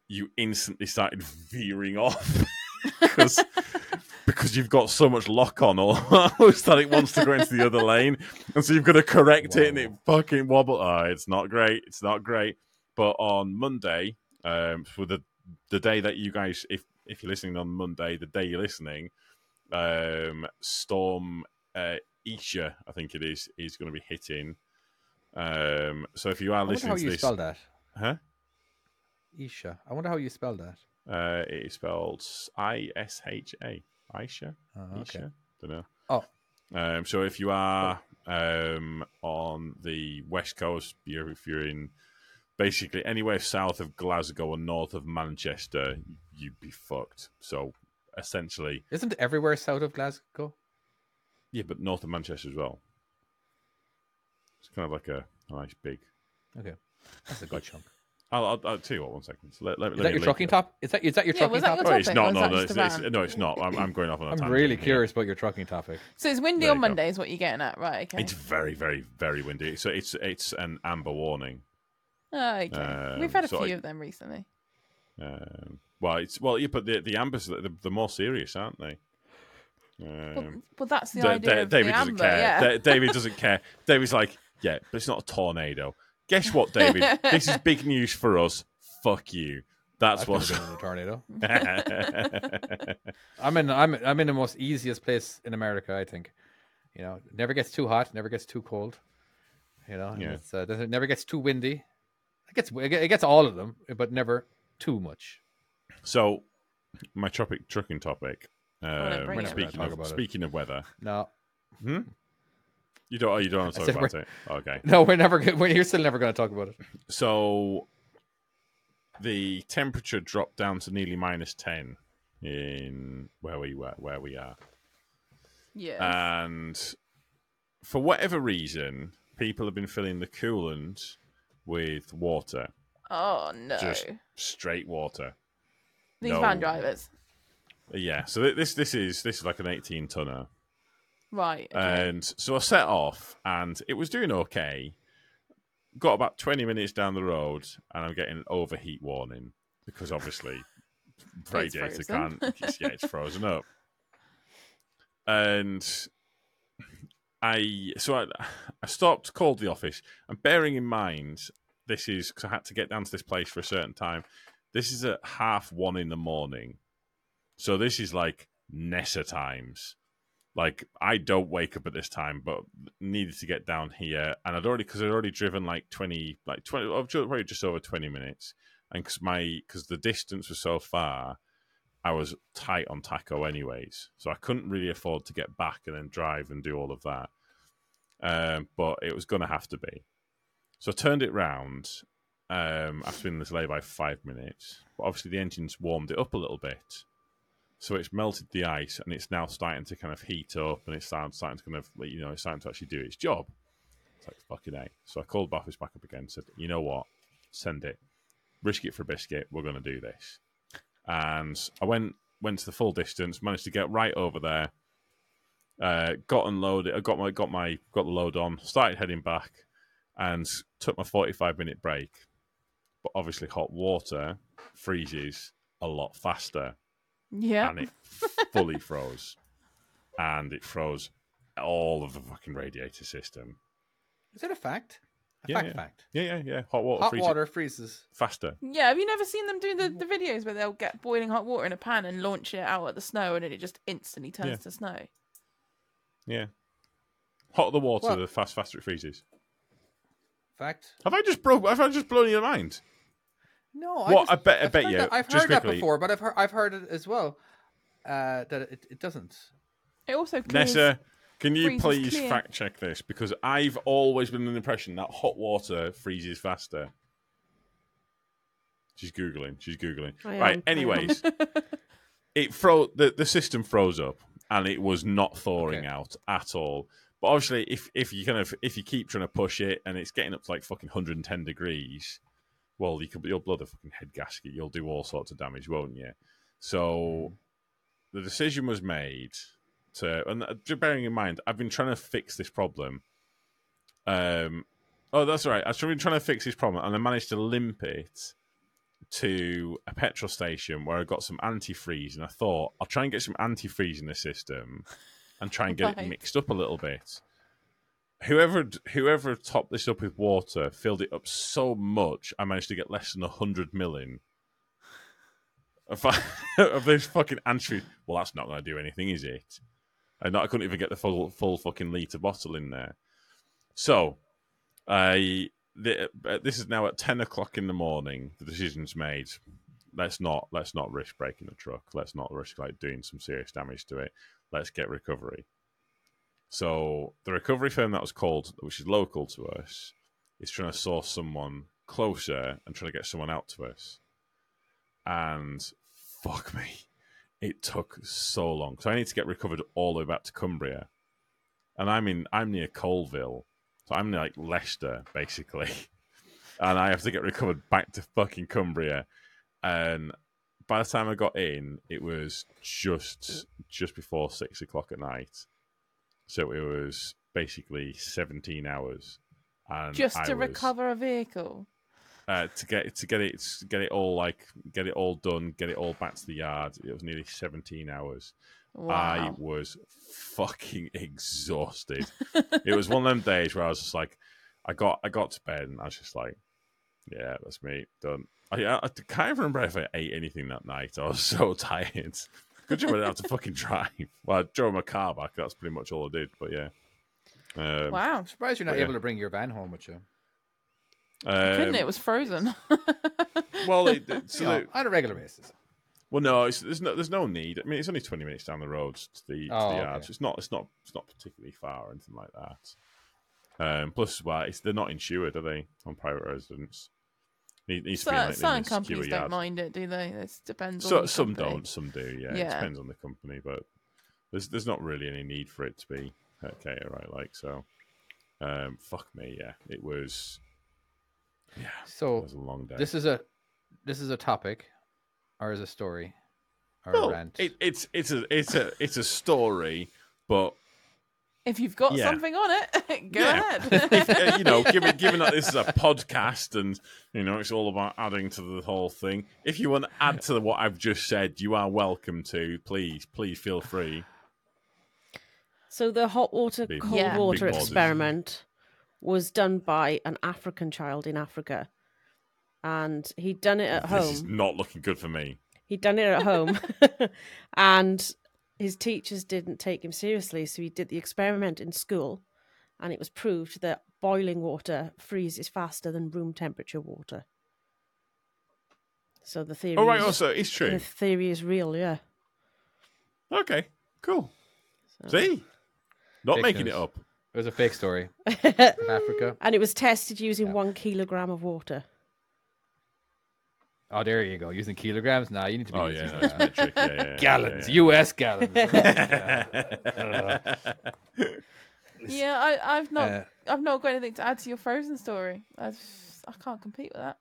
you instantly started veering off because because you've got so much lock on almost that it wants to go into the other lane, and so you've got to correct it, and it fucking wobble. Oh, it's not great. It's not great. But on Monday, um, for the the day that you guys, if if you're listening on Monday, the day you're listening, um, Storm uh, Isha, I think it is, is going to be hitting. Um, so if you are listening how to you this, spell that. huh? Isha. I wonder how you spell that. Uh, it is spelled I S H A. Oh, okay. Isha. Don't know. Oh. Um, so if you are um, on the west coast, you're, if you're in basically anywhere south of Glasgow or north of Manchester, you'd be fucked. So essentially, Isn't everywhere south of Glasgow? Yeah, but north of Manchester as well. It's kind of like a, a nice big. Okay, that's a good chunk. I'll, I'll, I'll tell you what. One second. So let, let, Is let that your trucking top? Is that is that your Yeah, trucking was that topic? your Oh, it's not. No, no, it's, it's, no, it's not. I'm, I'm going off on a I'm tangent really here. curious about your trucking topic. So it's windy There on you go. Monday, is what you're getting at, right? Okay. It's very, very, very windy. So it's it's an amber warning. Oh, okay. We've Um, had a so few I- of them recently. Um, well, it's well, yeah, but the the ambers the, the more serious, aren't they? Well, Um, well, that's the Da- idea Da- of David the doesn't amber, care. yeah. Da- David doesn't care. David's like, yeah, but it's not a tornado. Guess what, David? this is big news for us. Fuck you. That's I've what's. been in a tornado. I'm in I'm I'm in the most easiest place in America. I think. You know, never gets too hot, never gets too cold. You know, Yeah. it's, uh, it never gets too windy. It gets it gets all of them, but never too much. so, my tropic trucking topic. Wanna Um, bring speaking of about it. speaking of weather, No, hmm? you don't. Oh, you don't want to talk about it. Okay. no, we're never. go- We're, you're still never going to talk about it. So the temperature dropped down to nearly minus ten in where we were, where we are, yeah. and for whatever reason, people have been filling the coolant with water, oh no. just straight water. These no. van drivers. Yeah, so th- this this is this is like an eighteen tonner, Right. Okay. and so I set off, and it was doing okay. Got about twenty minutes down the road, and I'm getting an overheat warning because obviously radiator can't. yeah, it's frozen up, and I so I, I stopped, called the office, and bearing in mind this is because I had to get down to this place for a certain time. This is at half one in the morning, so this is like Nessa times. Like I don't wake up at this time, but needed to get down here, and I'd already because I'd already driven like twenty, like twenty, ju- probably just over twenty minutes, and because my because the distance was so far, I was tight on tacho anyways, so I couldn't really afford to get back and then drive and do all of that. Um, but it was going to have to be. So I turned it round um, after being this delay by five minutes. But obviously the engine's warmed it up a little bit, so it's melted the ice and it's now starting to kind of heat up and it's starting, to kind of you know it's starting to actually do its job. It's like fucking a. So I called office back up again. Said, you know what, send it, risk it for biscuit. We're going to do this. And I went went to the full distance, managed to get right over there, Uh, got unloaded. I got my got my got the load on. Started heading back, and took my forty-five minute break. But obviously, hot water freezes a lot faster, Yeah. and it fully froze, and it froze all of the fucking radiator system. Is that a fact? A Yeah, fact, yeah. fact. Yeah, yeah, yeah. Hot water Hot freezes water freezes. faster. Yeah, have you never seen them do the, the videos where they'll get boiling hot water in a pan and launch it out at the snow and then it just instantly turns Yeah. to snow? Yeah. Hot the water, What? the fast faster it freezes. Fact. Have I just broke? Have I just blown your mind? No, Well, just- I bet- I I've bet heard you, That, I've just heard that before, but I've heard I've heard it as well. Uh, that it, it doesn't. It also clears... Nessa, can you please clear. fact check this? Because I've always been under the impression that hot water freezes faster. She's googling. She's googling. I right. am, am. Anyways, it fro the the system froze up and it was not thawing Okay. out at all. But obviously, if if you kind of if you keep trying to push it and it's getting up to like fucking 110 degrees, well, you could you'll blow the fucking head gasket. You'll do all sorts of damage, won't you? So the decision was made to, and uh, just bearing in mind, I've been trying to fix this problem. Um, oh, that's right. I've been trying to fix this problem, and I managed to limp it to a petrol station where I got some antifreeze, and I thought I'll try and get some antifreeze in the system and try and get it mixed up a little bit. Whoever whoever topped this up with water filled it up so much, I managed to get less than hundred million of, of this fucking antifreeze. Well, that's not going to do anything, is it? And I couldn't even get the full full fucking liter bottle in there. So, I uh, this is now at ten o'clock in the morning. The decision's made. Let's not let's not risk breaking the truck. Let's not risk like doing some serious damage to it. Let's get recovery. So the recovery firm that was called, which is local to us, is trying to source someone closer and trying to get someone out to us. And fuck me, it took so long. So I need to get recovered all the way back to Cumbria, and I'm in I'm near Coalville, so I'm near like Leicester basically, and I have to get recovered back to fucking Cumbria, and by the time I got in, it was just just before six o'clock at night, so it was basically seventeen hours, and Just to was- recover a vehicle. uh, to get to get it to get it all like get it all done, get it all back to the yard. It was nearly seventeen hours. I was fucking exhausted. it was one of them days where I was just like, I got I got to bed and I was just like, yeah, that's me done. I, I, I can't even remember if I ate anything that night. I was so tired. Good job I didn't have to fucking drive. Well, I drove my car back. That's pretty much all I did. But yeah. Um, wow. I'm surprised you're not But yeah. able to bring your van home with you. Couldn't um, it? It was frozen. Well, it, it- so You know, the- on a regular basis. Well, no, it's, there's no there's no need. I mean, it's only twenty minutes down the road to the, to Oh, the okay. yard. So It's not it's not it's not particularly far or anything like that. Um, plus, well, it's, they're not insured, are they, on private residents? Need, needs to be Certain, like, certain in a secure companies don't mind it, do they? It depends So, on the some company. don't, some do. Yeah, it depends on the company, but there's there's not really any need for it to be okay, right? Like so. Um, fuck me, yeah, it was. Yeah, it So was a long day. this is a this is a topic, or is a story, or well, a rant. it, it's it's a it's a it's a story, but If you've got Yeah. something on it, go Yeah. ahead. If, uh, you know, given given that this is a podcast and you know it's all about adding to the whole thing, if you want to add to what I've just said, you are welcome to. Please, please feel free. So the hot water, Big- cold Yeah. water big pauses. experiment was done by an African child in Africa, and he'd done it at This is home. not looking good for me. He'd done it at home, and his teachers didn't take him seriously, so he did the experiment in school, and it was proved that boiling water freezes faster than room temperature water. So the theory, Oh right, is- also it's true. the theory is real, yeah. Okay, cool. So- See, not Fake making news. it up. It was a fake story in Africa. and it was tested using Yeah. one kilogram of water. Oh, there you go. Using kilograms. Nah, you need to be Oh using yeah, that's metric. Yeah, yeah, yeah, gallons, yeah, U.S. gallons. yeah. yeah, I, I've not, Uh, I've not got anything to add to your Frozen story. I, just, I can't compete with that.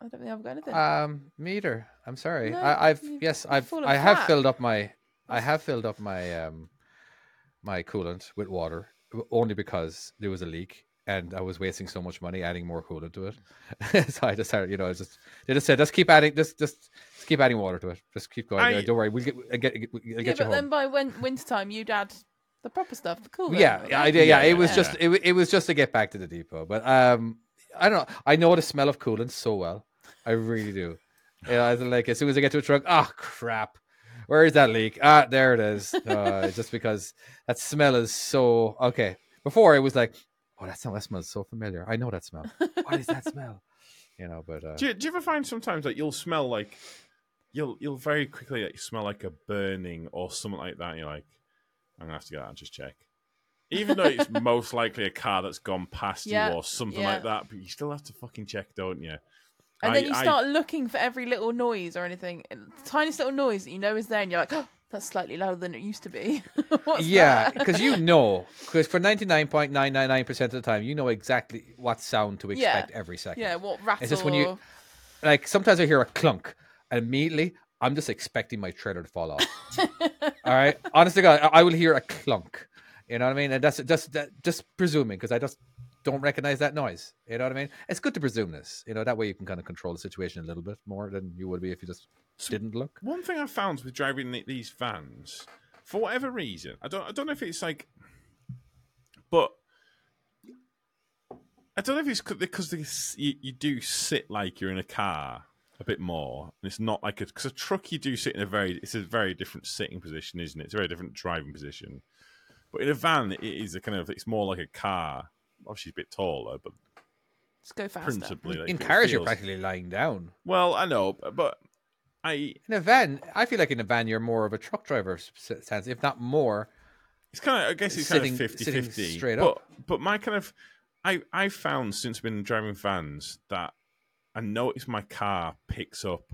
I don't think I've got anything. Um, me either. I'm sorry. No, I, I've you- yes, I've full of I have fat. filled up my I have filled up my um my coolant with water only because there was a leak and I was wasting so much money adding more coolant to it. so I decided, you know, I just they just said just keep adding, just just, just keep adding water to it. Just keep going. I- Don't worry, we'll get I'll get, we'll yeah, get you but home. then by when wintertime, you'd add the proper stuff, the cool. yeah, yeah, I. Yeah, Yeah, it was yeah. just it, it was just to get back to the depot. But um, I don't know. I know the smell of coolant so well. I really do. Yeah, I was like as soon as I get to a truck, oh crap, where is that leak? Ah, there it is. Uh, just because that smell is so okay. Before it was like, oh, that smell, that smells so familiar. I know that smell. What is that smell? You know, but uh, Do you, do you ever find sometimes that you'll smell like you'll you'll very quickly like, smell like a burning or something like that? And you're like, I'm gonna have to go out and just check. Even though it's most likely a car that's gone past Yeah, you or something yeah. like that, but you still have to fucking check, don't you? And I- then you I- start looking for every little noise or anything, the tiniest little noise that you know is there, and you're like, oh, that's slightly louder than it used to be. Yeah, because you know, because for ninety nine point nine nine nine percent of the time, you know exactly what sound to Yeah. expect every second. yeah, what rattle? It's just when you- like sometimes I hear a clunk, and immediately I'm just expecting my trailer to fall off. All right, honestly, God, I I will hear a clunk. You know what I mean? And that's just that, just presuming because I just don't recognize that noise. You know what I mean? It's good to presume this. You know that way you can kind of control the situation a little bit more than you would be if you just didn't look. One thing I found with driving these vans, for whatever reason, I don't I don't know if it's like, but I don't know if it's because they s- you, you do sit like you're in a car a bit more, and it's not like a because a truck you do sit in a very it's a very different sitting position, isn't it? It's a very different driving position. But in a van, it is a kind of it's more like a car. Obviously, a bit taller, but just go faster. principally like, In it cars, you're practically lying down. Well, I know, but- but I In a van, I feel like in a van you're more of a truck driver s- s- sense, if not more. It's kind of, I guess it's Sitting- kind of 50 50. straight but, up. But my kind of, I, I've found since I've been driving vans that I notice my car picks up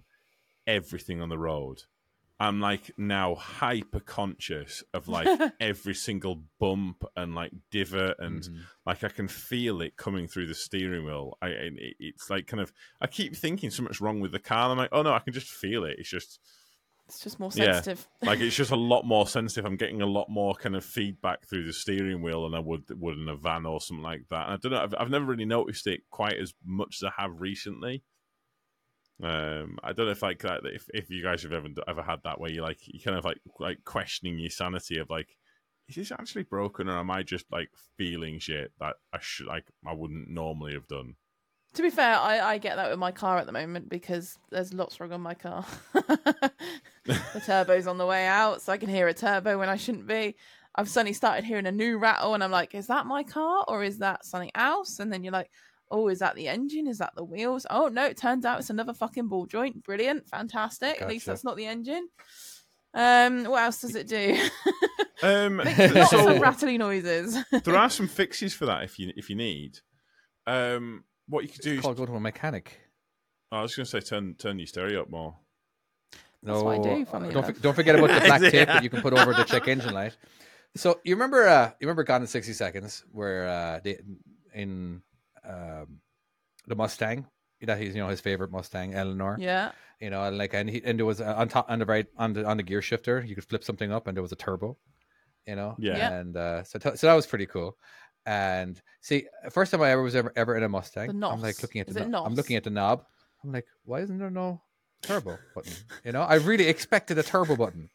everything on the road. I'm like now hyper conscious of like every single bump and like divot and Mm-hmm. like I can feel it coming through the steering wheel. I and it, it's like kind of I keep thinking so much wrong with the car. I'm like, oh no, I can just feel it. It's just It's just more Yeah. sensitive. like it's just a lot more sensitive. I'm getting a lot more kind of feedback through the steering wheel than I would would in a van or something like that. And I don't know. I've, I've never really noticed it quite as much as I have recently. Um, I don't know if like that. If, if you guys have ever ever had that where you like you kind of like like questioning your sanity of like, is this actually broken or am I just like feeling shit that I should like I wouldn't normally have done? To be fair, I, I get that with my car at the moment because there's lots wrong on my car. the turbo's on the way out, so I can hear a turbo when I shouldn't be. I've suddenly started hearing a new rattle, and I'm like, is that my car or is that something else? And then you're like, oh, is that the engine? Is that the wheels? Oh, no, it turns out it's another fucking ball joint. Brilliant, fantastic. At least that's not the engine. Um, what else does it do? Um, Lots so- of rattly noises. there are some fixes for that if you if you need. Um, what you could do It's is called go to a mechanic. I was going to say turn turn your stereo up more. That's what I do, funnily don't, enough. don't forget about the black tape that you can put over the check engine light. So you remember, uh, you remember Gone in sixty seconds, where uh, they, in um, the Mustang, that he's you know his favorite Mustang, Eleanor. yeah. You know, and like and he and there was uh, on top on the right on the on the gear shifter, you could flip something up, and there was a turbo. You know, Yeah. Yeah. and uh, so t- so that was pretty cool. And see, first time I ever was ever ever in a Mustang, The I'm like looking at the it knob. I'm looking at the knob. I'm like, why isn't there no turbo button? You know, I really expected a turbo button.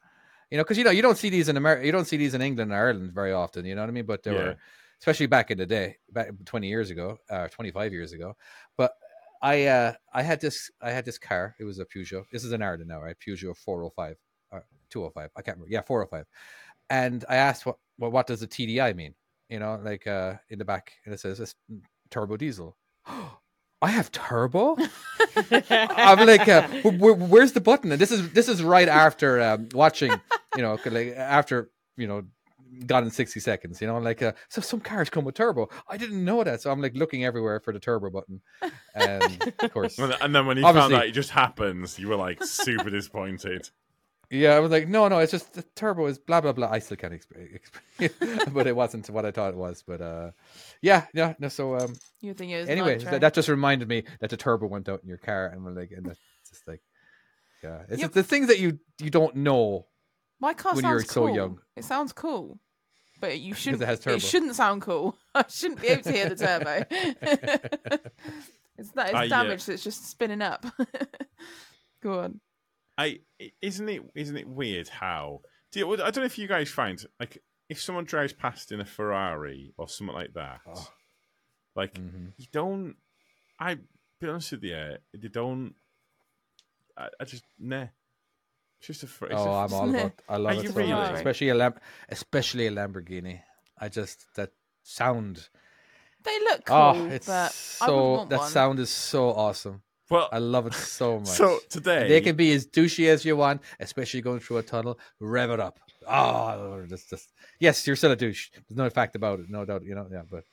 You know, because you know you don't see these in America, you don't see these in England and Ireland very often. You know what I mean? But there Yeah. were, especially back in the day, back 20 years ago, uh, 25 years ago. But I uh I had this I had this car. It was a Peugeot. This is an Ireland now, right? Peugeot 405 or 205. I can't remember. Yeah, 405. And I asked what well, what does the TDI mean? You know, like uh in the back, and it says it's turbo diesel. I have turbo. I'm like, uh, wh- wh- where's the button? And this is this is right after um, watching, you know, like after you know, gone in sixty seconds. You know, like uh, so some cars come with turbo. I didn't know that, so I'm like looking everywhere for the turbo button, and of course, And and then when you found Obviously- out it just happens, you were like super disappointed. yeah, I was like, no, no, it's just the turbo is blah blah blah. I still can't explain, but it wasn't what I thought it was. But uh, yeah, yeah, no. So um, You think it anyway, that, that just reminded me that the turbo went out in your car, and we're like, and that's just like, yeah, it's Yeah. just the things that you you don't know My car when sounds you're so cool. young. It sounds cool. but you shouldn't. it has turbo. It shouldn't sound cool. I shouldn't be able to hear the turbo. it's that it's I, uh, damaged. so it's just spinning up. Go on. I isn't it isn't it weird how do you, I don't know if you guys find like if someone drives past in a Ferrari or something like that, Oh. like Mhm. you don't. I be honest with you, they don't. I, I just nah. It's just a. fr- It's Oh, I'm all about. I love Are it so really? much, especially a lamp, especially a Lamborghini. I just that sound. They look ah, cool, oh, it's but I so want that one. sound is so awesome. well, I love it so much. so today they can be as douchey as you want, especially going through a tunnel. Rev it up. Oh, that's just yes, you're still a douche. There's no fact about it, no doubt. You know, yeah, but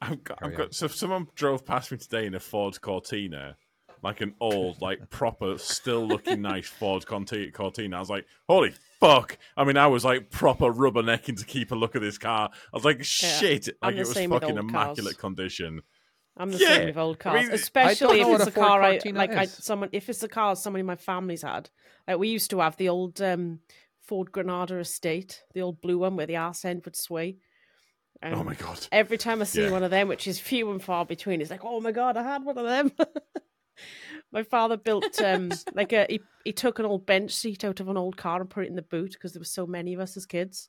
I've got, I've got. So if someone drove past me today in a Ford Cortina, like an old, like proper, still looking nice Ford Cortina, I was like, "Holy fuck!" I mean, I was like proper rubbernecking to keep a look at this car. I was like, "Shit!" I'm Like it was fucking immaculate cars. condition. I'm the Yeah, same with old I cars, mean, especially if it's a a car I like. I someone if it's a car someone in my family's had. Like we used to have the old um, Ford Granada Estate, the old blue one where the arse end would sway. oh my god! Every time I see Yeah. one of them, which is few and far between, it's like, oh my god, I had one of them. my father built um like a he, he took an old bench seat out of an old car and put it in the boot because there were so many of us as kids.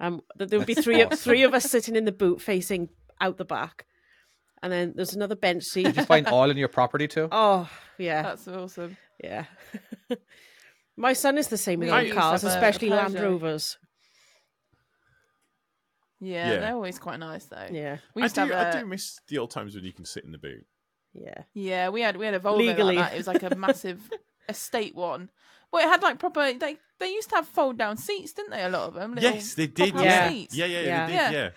Um, there would be That's three awesome. three of us sitting in the boot facing out the back, and then there's another bench seat. did you find all in your property too? Oh yeah, That's awesome. yeah. My son is the same with We old used to cars, have a- a especially Land Peugeot. Rovers. Yeah, Yeah. they're always quite nice though. Yeah, We I used do. to have I a, do miss the old times when you can sit in the boot. Yeah. Yeah, we had we had a Volvo Legally. like that. It was like a massive estate one. Well, it had like proper. They they used to have fold down seats, didn't they? A lot of them. Yes, they did. Yeah, seats. yeah, yeah, Yeah. they Yeah. did. Yeah.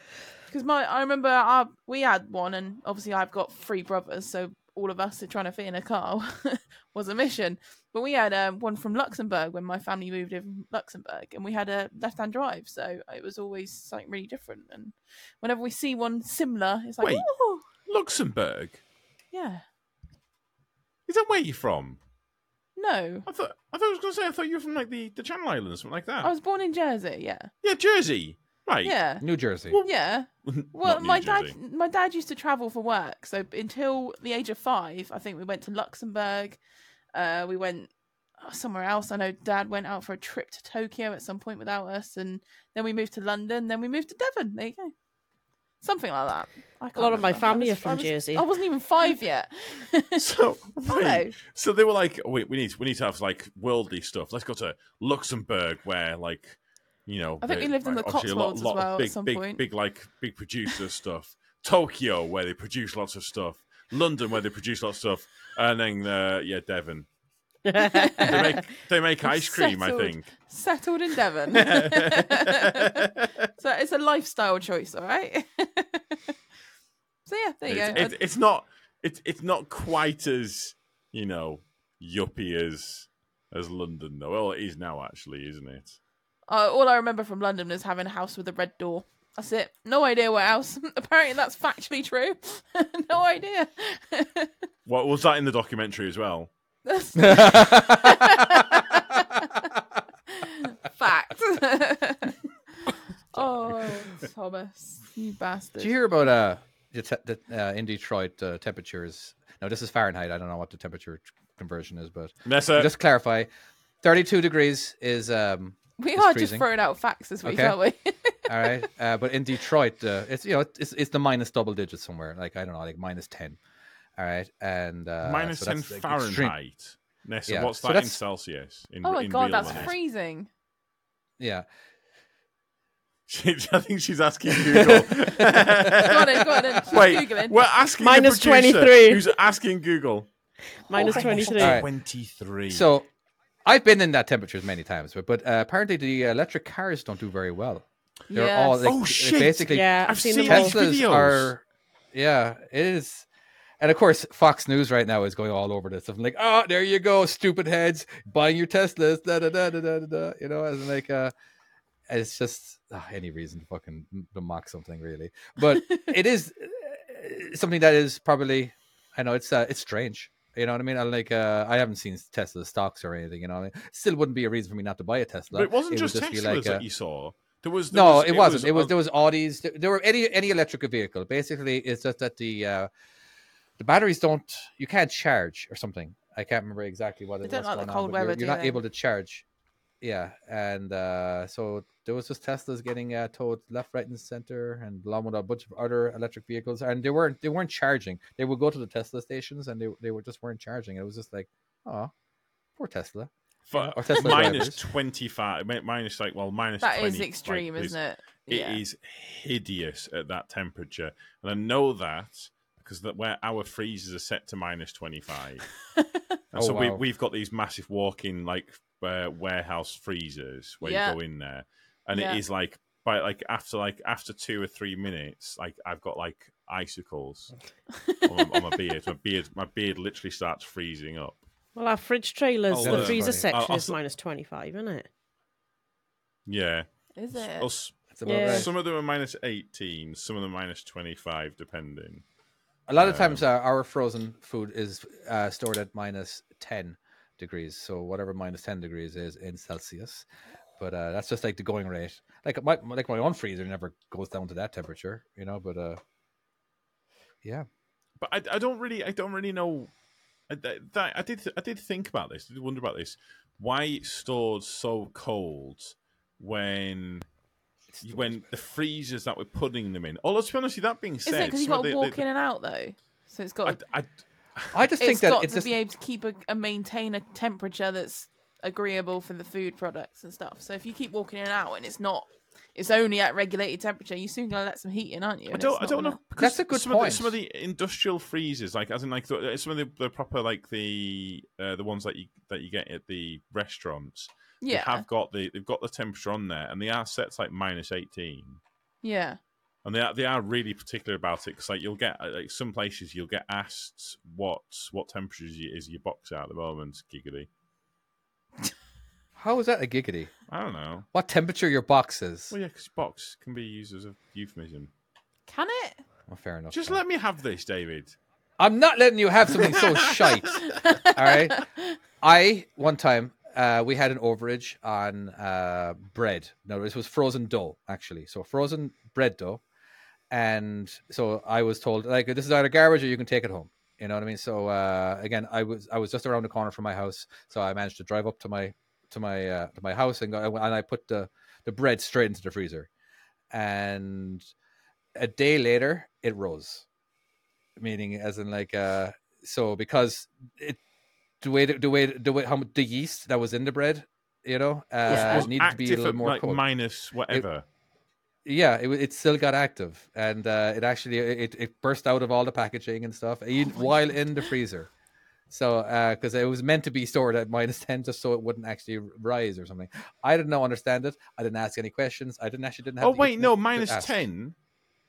Because my I remember our, we had one, and obviously I've got three brothers, so all of us are trying to fit in a car was a mission. But we had um, one from Luxembourg when my family moved in from Luxembourg, and we had a left-hand drive, so it was always something really different. And whenever we see one similar, it's like, Wait. Luxembourg. Yeah, Is that where you're from? no. I thought. I thought I was going to say. I thought you were from like the, the Channel Islands, or something like that. I was born in Jersey, yeah, Yeah, Jersey. Right. yeah. New Jersey. Yeah. Well, my Jersey. dad, my dad used to travel for work. So until the age of five, I think we went to Luxembourg. Uh, we went uh, somewhere else. I know Dad went out for a trip to Tokyo at some point without us, and then we moved to London. Then we moved to Devon. There you go. Something like that. Can't lot of my family was- are from I was- Jersey. I wasn't even five yet. So, Hello. so they were like, oh, "Wait, we need we need to have like worldly stuff. Let's go to Luxembourg, where like, you know, I think we they- lived in the a lot, Cotswolds as well of at big, some big, point. big like big producer stuff. Tokyo, where they produce lots of stuff. London, where they produce lots of stuff, and then uh, yeah, Devon. They make they make ice cream, I think. Settled in Devon. so it's a lifestyle choice, all right. so yeah, there you It's, go. it's, it's not it's it's not quite as you know yuppie as as London though. Well, it is now actually, isn't it? Uh, all I remember from London is having a house with a red door. That's it. No idea what else. Apparently, that's factually true. no idea. What was that in the documentary as well? That's fact. oh, Thomas, you bastard. Did you hear about uh, the te- the, uh in Detroit uh, temperatures? Now this is Fahrenheit. I don't know what the temperature conversion is, but Nessa, just clarify, thirty-two degrees is um we it's are just throwing out facts this week, Okay. aren't we? all right. Uh, but in Detroit, uh, it's you know it's it's the minus double digits somewhere. Like I don't know, like minus ten. All right, and uh, minus so ten that's, like, extreme- Fahrenheit. Nessa, Yeah, what's so that in that's- Celsius? In, oh my in god, that's money? freezing. Yeah, I think she's asking Google. Go on, then, go on, then. She's Wait, googling. we're asking Minus the producer 23. Who's asking Google? Minus 23. All right. Twenty-three. So I've been in that temperatures many times, but but uh, apparently the electric cars don't do very well. They're Yes. all like, Oh, shit. basically Yeah, I've, I've seen, seen these Teslas videos. are yeah, it is. And of course, Fox News right now is going all over this. I'm like, oh, there you go, stupid heads buying your Teslas, da da da da da da. da," You know, as like, uh, it's just ah, any reason to fucking to mock something, really. But it is uh, something that is probably, I know it's uh, it's strange. You know what I mean? I like, uh, I haven't seen Tesla stocks or anything. You know, what I mean? still wouldn't be a reason for me not to buy a Tesla. But it wasn't would just be Teslas like, that uh, you saw. There was there No, was- it, wasn't. it was uh, there was Audis. There, there were any any electric vehicle. Basically, it's just that the uh, the batteries don't. You can't charge or something. I can't remember exactly what it was like going on. but you're- You're, not able to charge. Yeah, and uh, so there was just Teslas getting uh, towed left, right, and center, and along with a bunch of other electric vehicles, and they weren't they weren't charging. They would go to the Tesla stations, and they they were just weren't charging. It was just like, oh, poor Tesla. for or Tesla minus 25 minus like well minus That 20 is extreme, like, isn't it? It is hideous at that temperature, and I know that because that where our freezers are set to minus twenty five, and Oh, so we wow. we've got these massive walk-in like uh, warehouse freezers where Yeah. you go in there, and Yeah. it is like by like after like after two or three minutes, like I've got like icicles on, my- on my beard. My beard, my beard literally starts freezing up. Well, our fridge trailers, Oh, the that's freezer funny. section I'll- is minus 25, isn't it? Yeah, Is it? Us- Yeah. some of them are minus eighteen, some of them minus twenty five, depending. A lot of times, Um, uh, our frozen food is uh, stored at minus ten degrees. So whatever minus ten degrees is in Celsius, but uh, that's just like the going rate. Like my like my own freezer never goes down to that temperature, you know. But uh, yeah, but I, I don't really I don't really know I, that- I did I did think about this I did wonder about this why it's stored so cold when when the freezers that we're putting them in oh let's be honest that being Isn't it said because you've got to walk in and out though? So it's got. I, I, I just it's think that got it's to just be able to keep a, a maintain a temperature that's agreeable for the food products and stuff. So if you keep walking in and out and it's not, it's only at regulated temperature, you're soon gonna let some heat in, aren't you? I don't I don't know because That's a good some Of point. the, some of the industrial freezers like as in like the, some of the, the proper like the uh, the ones that you that you get at the restaurants they Yeah, have got the they've got the temperature on there and they are set to like minus 18 yeah. and they are they are really particular about it because like you'll get uh, like some places you'll get asked what what temperature is your, is your box at the moment giggity how is that a giggity? i don't know What temperature your box is? well yeah because box can be used as a euphemism Can it? Oh, fair enough. just then. let me have this david I'm not letting you have something so shite. All right. I one time uh, we had an overage on uh, bread. No, this was frozen dough actually. So frozen bread dough, and so I was told like this is either garbage or you can take it home. You know what I mean? So uh, again, I was I was just around the corner from my house, so I managed to drive up to my to my uh, to my house and go, and I put the the bread straight into the freezer, and a day later it rose meaning as in like uh so because it the way the way the way how the yeast that was in the bread you know uh Was needed to be a little at, more like cold. minus whatever. Yeah it, it still got active and uh it actually it, it burst out of all the packaging and stuff even while in the freezer. So uh because it was meant to be stored at minus 10 just so it wouldn't actually rise or something. I didn't know understand it. I didn't ask any questions. I didn't actually didn't have oh wait no internet to minus ask. 10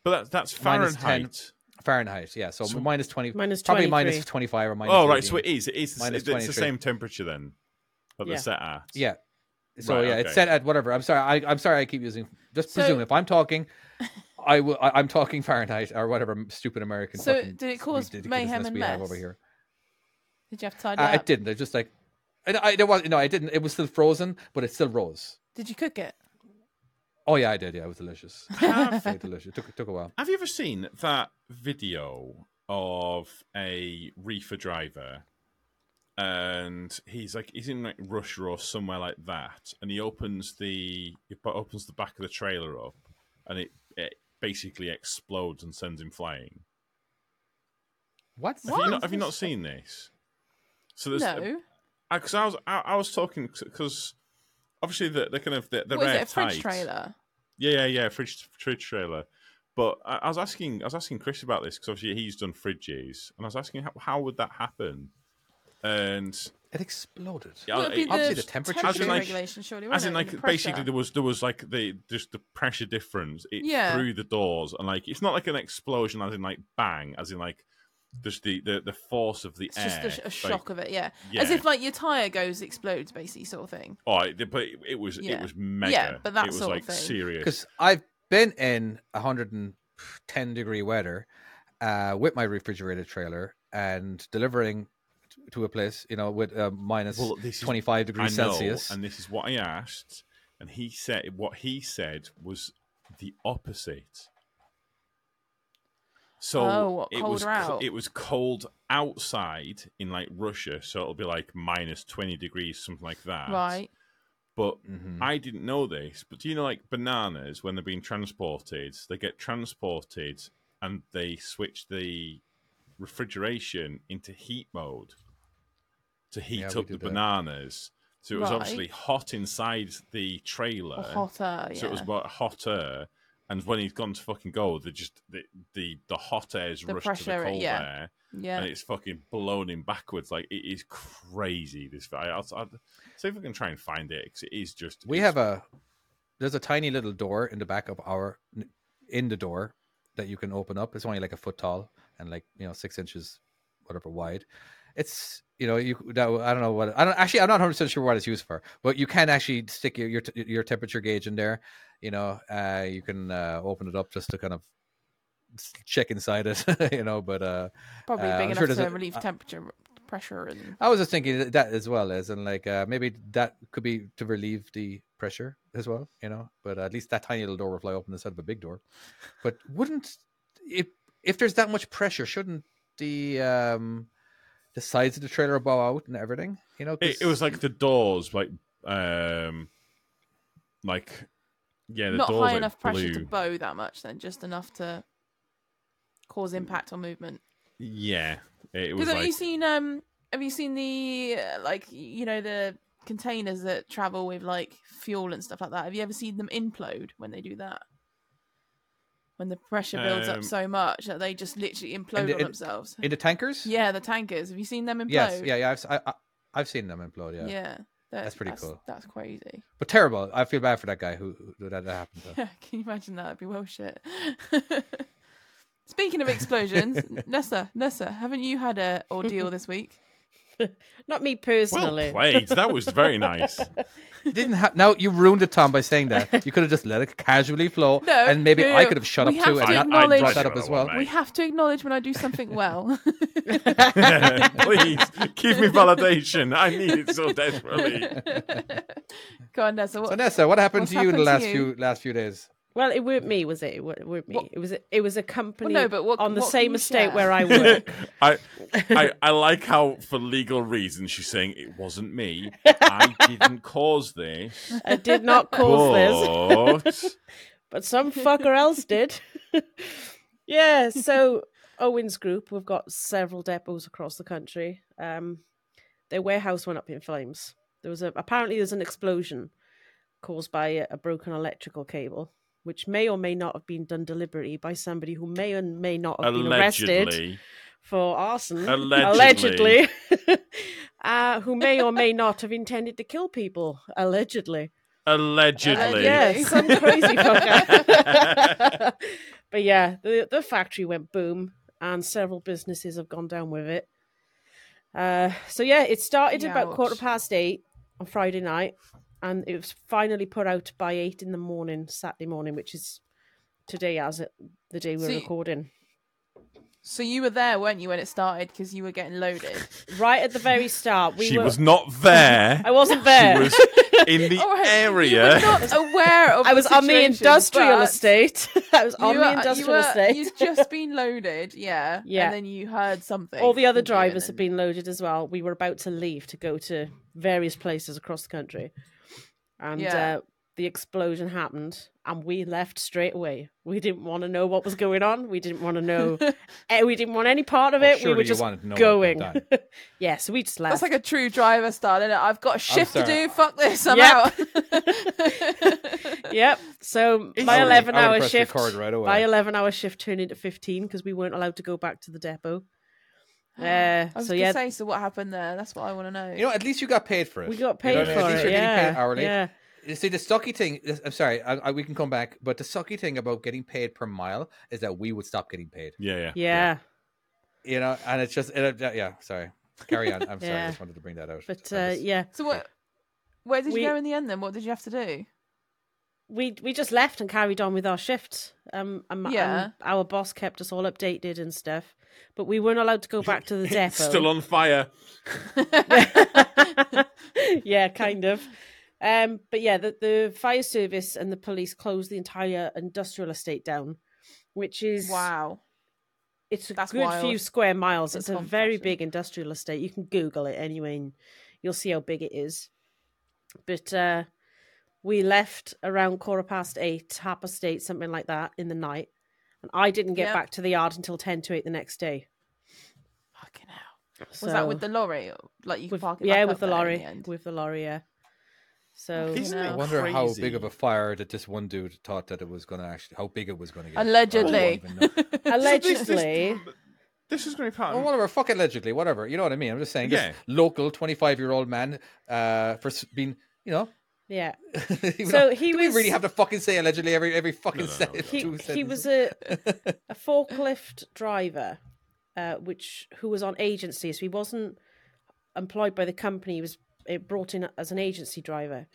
but that, that's Minus 10. fahrenheit fahrenheit yeah so, So- minus 20 Minus probably minus 25 or minus oh right so it is it is Minus it's the same temperature then that Yeah. they're set at Yeah. So Right, yeah, okay. it's set at whatever. I'm sorry. I, I'm sorry. I keep using. Just So- presume if I'm talking, I will. I, I'm talking Fahrenheit or whatever stupid American. So, did it cause ridiculousness mayhem and we have mess? over here? Did you have to tidy Uh, up? it didn't. It just like. I, I there was no. I didn't. It was still frozen, but it still rose. Did you cook it? Oh yeah, I did. Yeah, it was delicious. Have, Very delicious. It took it took a while. have you ever seen that video of a reefer driver and he's like he's in like Russia or somewhere like that and he opens the he opens the back of the trailer up and it, it basically explodes and sends him flying What? have you not have you not seen this so there's No. because I was I, I was talking because obviously the, the kind of the, the What is rare it? A fridge tight- trailer? Yeah, yeah, yeah, fridge fridge trailer. But I, I was asking, I was asking Chris about this because obviously he's done fridges, and I was asking how, how would that happen? And It exploded. Yeah, Well, it'd obviously the temperature As in, like- regulation, surely. as in like the basically there was there was like the just the pressure difference it Yeah. through the doors and like it's not like an explosion as in like bang as in like just the the, the force of the It's air just a, a like- shock of it, yeah. yeah. As if like your tire goes explodes, basically, sort of thing. oh it, but it, it was it was mega Yeah, but that it was sort of like thing. serious Because I've been in 110 degree weather uh, with my refrigerated trailer and delivering to a place, you know, with uh, minus Well, this is- 25 I degrees know, Celsius. and this is what I asked and he said what he said was the opposite. So Oh, it was out? it was cold outside in like Russia, so it'll be like minus twenty degrees, something like that. Right. But Mhm. I didn't know this. But do you know, like bananas, when they're being transported, they get transported and they switch the refrigeration into heat mode to heat Yeah, up do the that. bananas. So it was Right. obviously hot inside the trailer. Or hotter. Yeah. So it was about hotter. And when he's gone to fucking go, the just the the, the hot air's The rushed to the cold yeah. air, yeah. and it's fucking blown him backwards. Like it is crazy. This I, I'll, I'll see if I can try and find it because it is just. We have a there's a tiny little door in the back of our in the door that you can open up. It's only like a foot tall and like you know six inches, whatever wide. It's you know you that I don't know what I don't actually I'm not 100 percent sure what it's used for, but you can actually stick your your, your temperature gauge in there. You know, uh, you can uh, open it up just to kind of check inside it. you know, but uh, Probably uh, big I'm enough sure to relieve uh, temperature, pressure, and I was just thinking that- that as well as and like uh, maybe that could be to relieve the pressure as well, you know. But at least that tiny little door will fly open instead of a big door. But wouldn't if if there's that much pressure, shouldn't the um the sides of the trailer bow out and everything? You know, It, it 'cause- was like the doors, like um, like yeah, the not doors high like, enough pressure to bow that much. Then just enough to cause impact on movement. Yeah, it was Because have you seen um have you seen the uh, like you know the containers that travel with like fuel and stuff like that? Have you ever seen them implode when they do that? When the pressure builds Um, up so much that they just literally implode the- on in- themselves. in the tankers. Yeah, the tankers. Have you seen them implode? Yes, yeah, yeah. I've s- I, I, have seen them implode. Yeah. Yeah. That- That's pretty cool. That's crazy. but terrible. I feel bad for that guy who, who that, that happened to. Yeah, can you imagine that? That'd be well shit. Speaking of explosions, Nessa, Nessa, haven't you had a ordeal this week? Not me personally. well personally. played. That was very nice. Didn't have now you ruined it, Tom, by saying that. You could have just let it casually flow, No, and maybe no, I could have shut We up have too, to and not, acknowledge- brought that up as well. Mate. We have to acknowledge when I do something well. Please give me validation. I need it so desperately. Go on, Nessa. What, So Nessa, what happened to you in the last you? few last few days? Well, it weren't me, was it? It wa- it weren't me. What- It was a, it was a company no, but what- on the what same estate share? where I work. I, I I like how for legal reasons she's saying it wasn't me. I didn't cause this. I did not cause this. But but some fucker else did. yeah, so Owens Group, we've got several depots across the country. Um, their warehouse went up in flames. There was a apparently there's an explosion caused by a, a broken electrical cable, which may or may not have been done deliberately by somebody who may or may not have been arrested for arson. Allegedly. allegedly. uh, who may or may not have intended to kill people. Allegedly. allegedly, Yeah, some crazy fucker. but yeah, the the factory went boom, and several businesses have gone down with it. Uh, so yeah, it started about quarter past eight on Friday night, and it was finally put out by eight in the morning, Saturday morning, which is today as it the day we're So you- recording. so you were there, weren't you, when it started? Because you were getting loaded. Right at the very start, we she were. was not there. I wasn't there. She was in the All right, You area. were not aware of. I was on the industrial estate. I was on you the were- industrial you were, estate. You'd just been loaded, yeah. Yeah. And then you heard something. All the other drivers and had been loaded as well. We were about to leave to go to various places across the country, and Yeah. uh, the explosion happened, and we left straight away. We didn't want to know what was going on. We didn't want to know. eh, we didn't want any part of Well, it. we were just to going. went down. yeah, so we just left. That's like a true driver style, is I've got a shift to do. Fuck this. I'm Yep. out. Yep. So my it? I would- eleven I would hour shift. right away. My eleven hour shift turned into fifteen because we weren't allowed to go back to the depot. Uh, I was so gonna yeah, say, so what happened there? That's what I want to know. You know, at least you got paid for it. we got You know paid what I mean? for At least it. you're Yeah, getting paid hourly. yeah. You see, the sucky thing. I'm sorry, I, I, we can come back, but the sucky thing about getting paid per mile is that we would stop getting paid. Yeah, yeah, Yeah. You know, and it's just, it, uh, yeah. Sorry, carry on. I'm sorry, I Yeah. just wanted to bring that out. But I uh, just- yeah, so what? Where did We- you go in the end? Then what did you have to do? we we just left and carried on with our shift. Um, and, Yeah. and our boss kept us all updated and stuff, but we weren't allowed to go back to the depot. Still on fire. yeah, kind of. Um, but yeah, the, the fire service and the police closed the entire industrial estate down, which is Wow. it's a That's good few square miles. In It's a very fashion. big industrial estate. You can Google it anyway, and you'll see how big it is. But uh, we left around quarter past eight, half past eight, something like that, in the night, and I didn't get Yep. back to the yard until ten to eight the next day. Fucking hell. Was that with the lorry? Like you could with, park it yeah, back with the there lorry, the with the lorry, yeah. So Isn't hell. it I wonder how big of a fire that this one dude thought that it was going to actually, how big it was going to get. Allegedly. I don't even allegedly, This is going to be part Or whatever, fuck allegedly, whatever. You know what I mean? I'm just saying, this Yeah. local 25 year old man, uh, for being, you know, yeah. So though- he do we really have to fucking say allegedly every every fucking no, no, sentence? he, he was a, a forklift driver, uh, which who was on agency, so he wasn't employed by the company. He was brought in as an agency driver,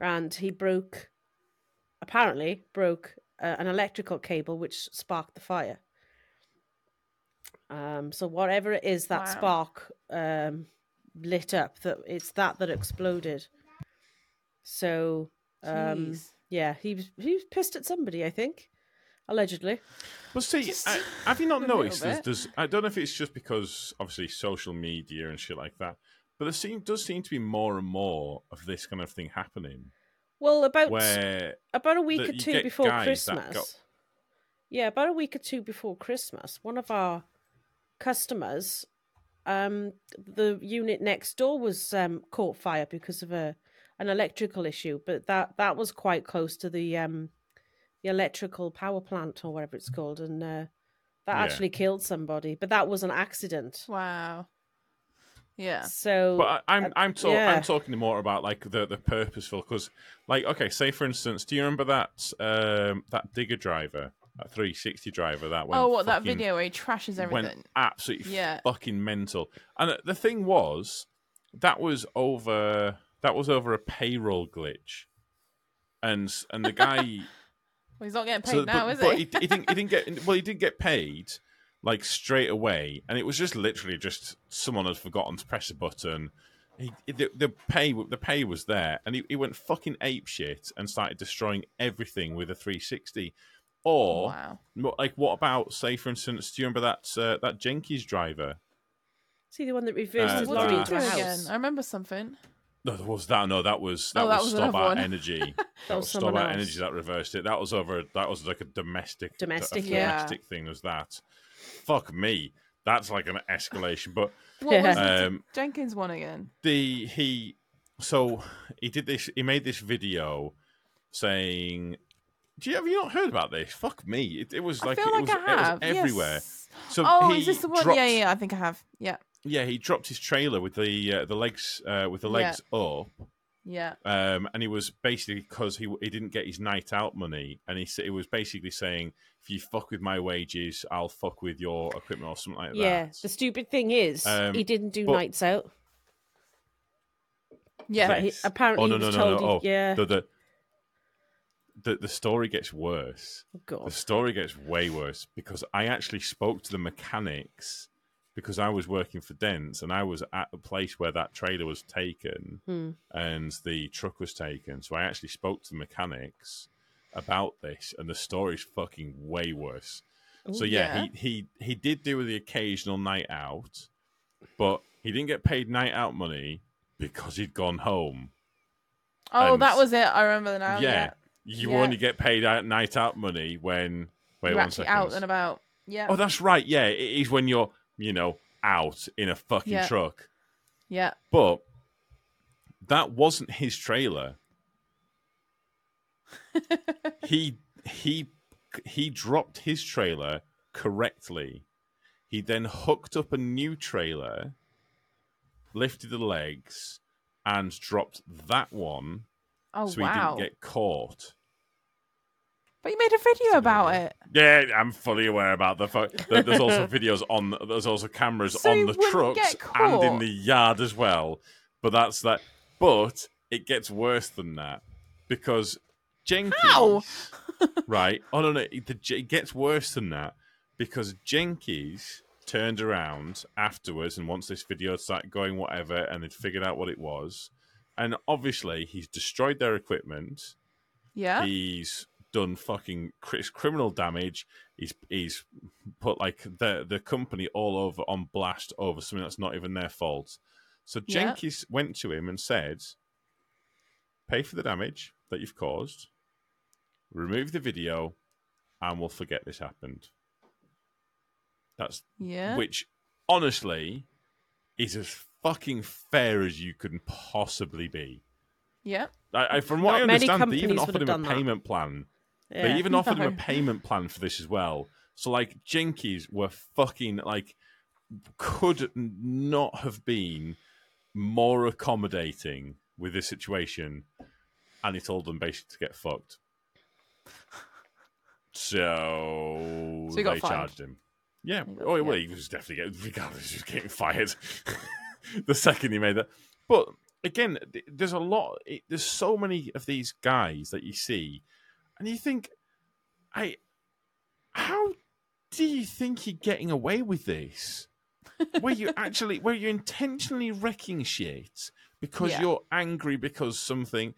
and he broke, apparently broke uh, an electrical cable, which sparked the fire. Um, so whatever it is that Wow. spark um, lit up, that it's that that exploded. So um, Jeez. yeah, he was he was pissed at somebody, I think, allegedly. Well, see, Just I, have you not noticed? There's, there's, I don't know if it's just because obviously social media and shit like that, but there seem, does seem to be more and more of this kind of thing happening. Well, about Where about a week or two before Christmas. go- Yeah, about a week or two before Christmas, one of our customers, um, the unit next door was um, caught fire because of a an electrical issue, but that that was quite close to the um, the electrical power plant or whatever it's called, and uh, that Yeah. actually killed somebody. But that was an accident. Wow. Yeah. So, But I, I'm uh, I'm, talk, yeah. I'm talking more about like the the purposeful because like okay, say for instance, do you remember that um that digger driver, that 360 driver that went oh, what that video where he trashes everything? went absolutely Yeah. fucking mental. And the thing was, that was over that was over a payroll glitch, and and the guy. Well, he's not getting paid so, now, but, is but he? he, he didn't. He didn't get. Well, he did get paid like straight away, and it was just literally just someone had forgotten to press a button. He, the, the pay the pay was there, and he, he went fucking ape shit and started destroying everything with a 360. Or wow. like, what about say for instance? Do you remember that uh, that Jenkins driver? see the one that reversed Uh, his lorry into a That's- again? house. I remember something. No, there was that. No, that was that Oh, that was, was Stobart one. Energy. that was was Stobart. Energy that reversed it. That was over. That was like a domestic, Domestic, a yeah. domestic thing. Was that? Fuck me. That's like an escalation. But What was Yeah. the um, Jenkins one again? the he so he did this. He made this video saying. Do you have you not heard about this? Fuck me! It, it was like I feel it, like was, I have. it was everywhere. Yes. So oh, he is this the one? dropped- Yeah, yeah, I think I have. Yeah, yeah. He dropped his trailer with the uh, the legs uh, with the Yeah. legs up, yeah. um, and he was basically because he he didn't get his night out money, and he he was basically saying, "If you fuck with my wages, I'll fuck with your equipment or something like Yeah, that." Yeah. The stupid thing is, Um, he didn't do but- nights out. Yeah. He, apparently, oh no he no no told no! Oh, yeah. The, the the the story gets worse. Oh, The story gets way worse because I actually spoke to the mechanics because I was working for Dents and I was at the place where that trailer was taken Hmm. and the truck was taken. So I actually spoke to the mechanics about this, and the story's fucking way worse. So yeah, Yeah. he he he did do the occasional night out, but he didn't get paid night out money because he'd gone home. Oh, and- that was it. I remember now. yeah, Yeah. you Yeah. only get paid out night out money when wait You're one second. out and about. Yeah. Oh, that's right. Yeah, it is when you're, you know, out in a fucking Yeah. truck. yeah. But that wasn't his trailer. he he he dropped his trailer correctly. He then hooked up a new trailer, lifted the legs, and dropped that one Oh so wow. So he didn't get caught. But you made a video about it. Yeah, I'm fully aware about the. fact there- there's also videos on. There's also cameras So on the wouldn't trucks get and in caught? the yard as well. But that's that. But it gets worse than that because Jenkins. How? right? Oh no, no. It, the, it gets worse than that because Jenkins turned around afterwards and once this video started going whatever and they'd figured out what it was, and obviously he's destroyed their equipment. Yeah. He's done fucking criminal damage. He's he's put like the the company all over on blast over something that's not even their fault. So. Jenkins went to him and said, "Pay for the damage that you've caused. Remove the video, and we'll forget this happened." That's yeah. which honestly is as fucking fair as you can possibly be. yeah. I, I, from what Not I understand, they even offered him a that. payment plan. Yeah. They even offered him a payment plan for this as well. So like Jinkies were fucking like could not have been more accommodating with this situation, and he told them basically to get fucked. So, So he got they fined. charged him. Yeah. Got- oh, well, he was definitely getting, regardless, he was getting fired the second he made that. But again, there's a lot. It, there's so many of these guys that you see, and you think, I, how do you think you're getting away with this? where you actually, where you're intentionally wrecking shit because Yeah. you're angry because something.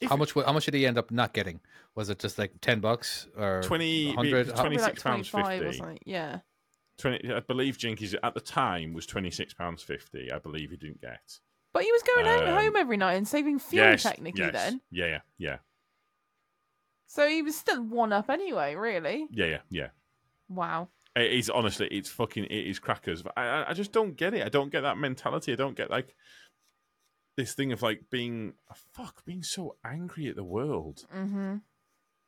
If How much? How much did he end up not getting? Was it just like ten bucks or 20 100? How- Probably like £26.50. 25 or something. Yeah. 20, I believe Jinkies at the time was twenty six pounds fifty. I believe he didn't get. But he was going home, Um, home every night and saving fuel yes, technically yes. then. Yeah, yeah, yeah, So he was still one up anyway, really. yeah, yeah, yeah. Wow. It is honestly, it's fucking, it is crackers. But I, I- just don't get it. I don't get that mentality. I don't get like this thing of like being fuck, being so angry at the world. Mm-hmm.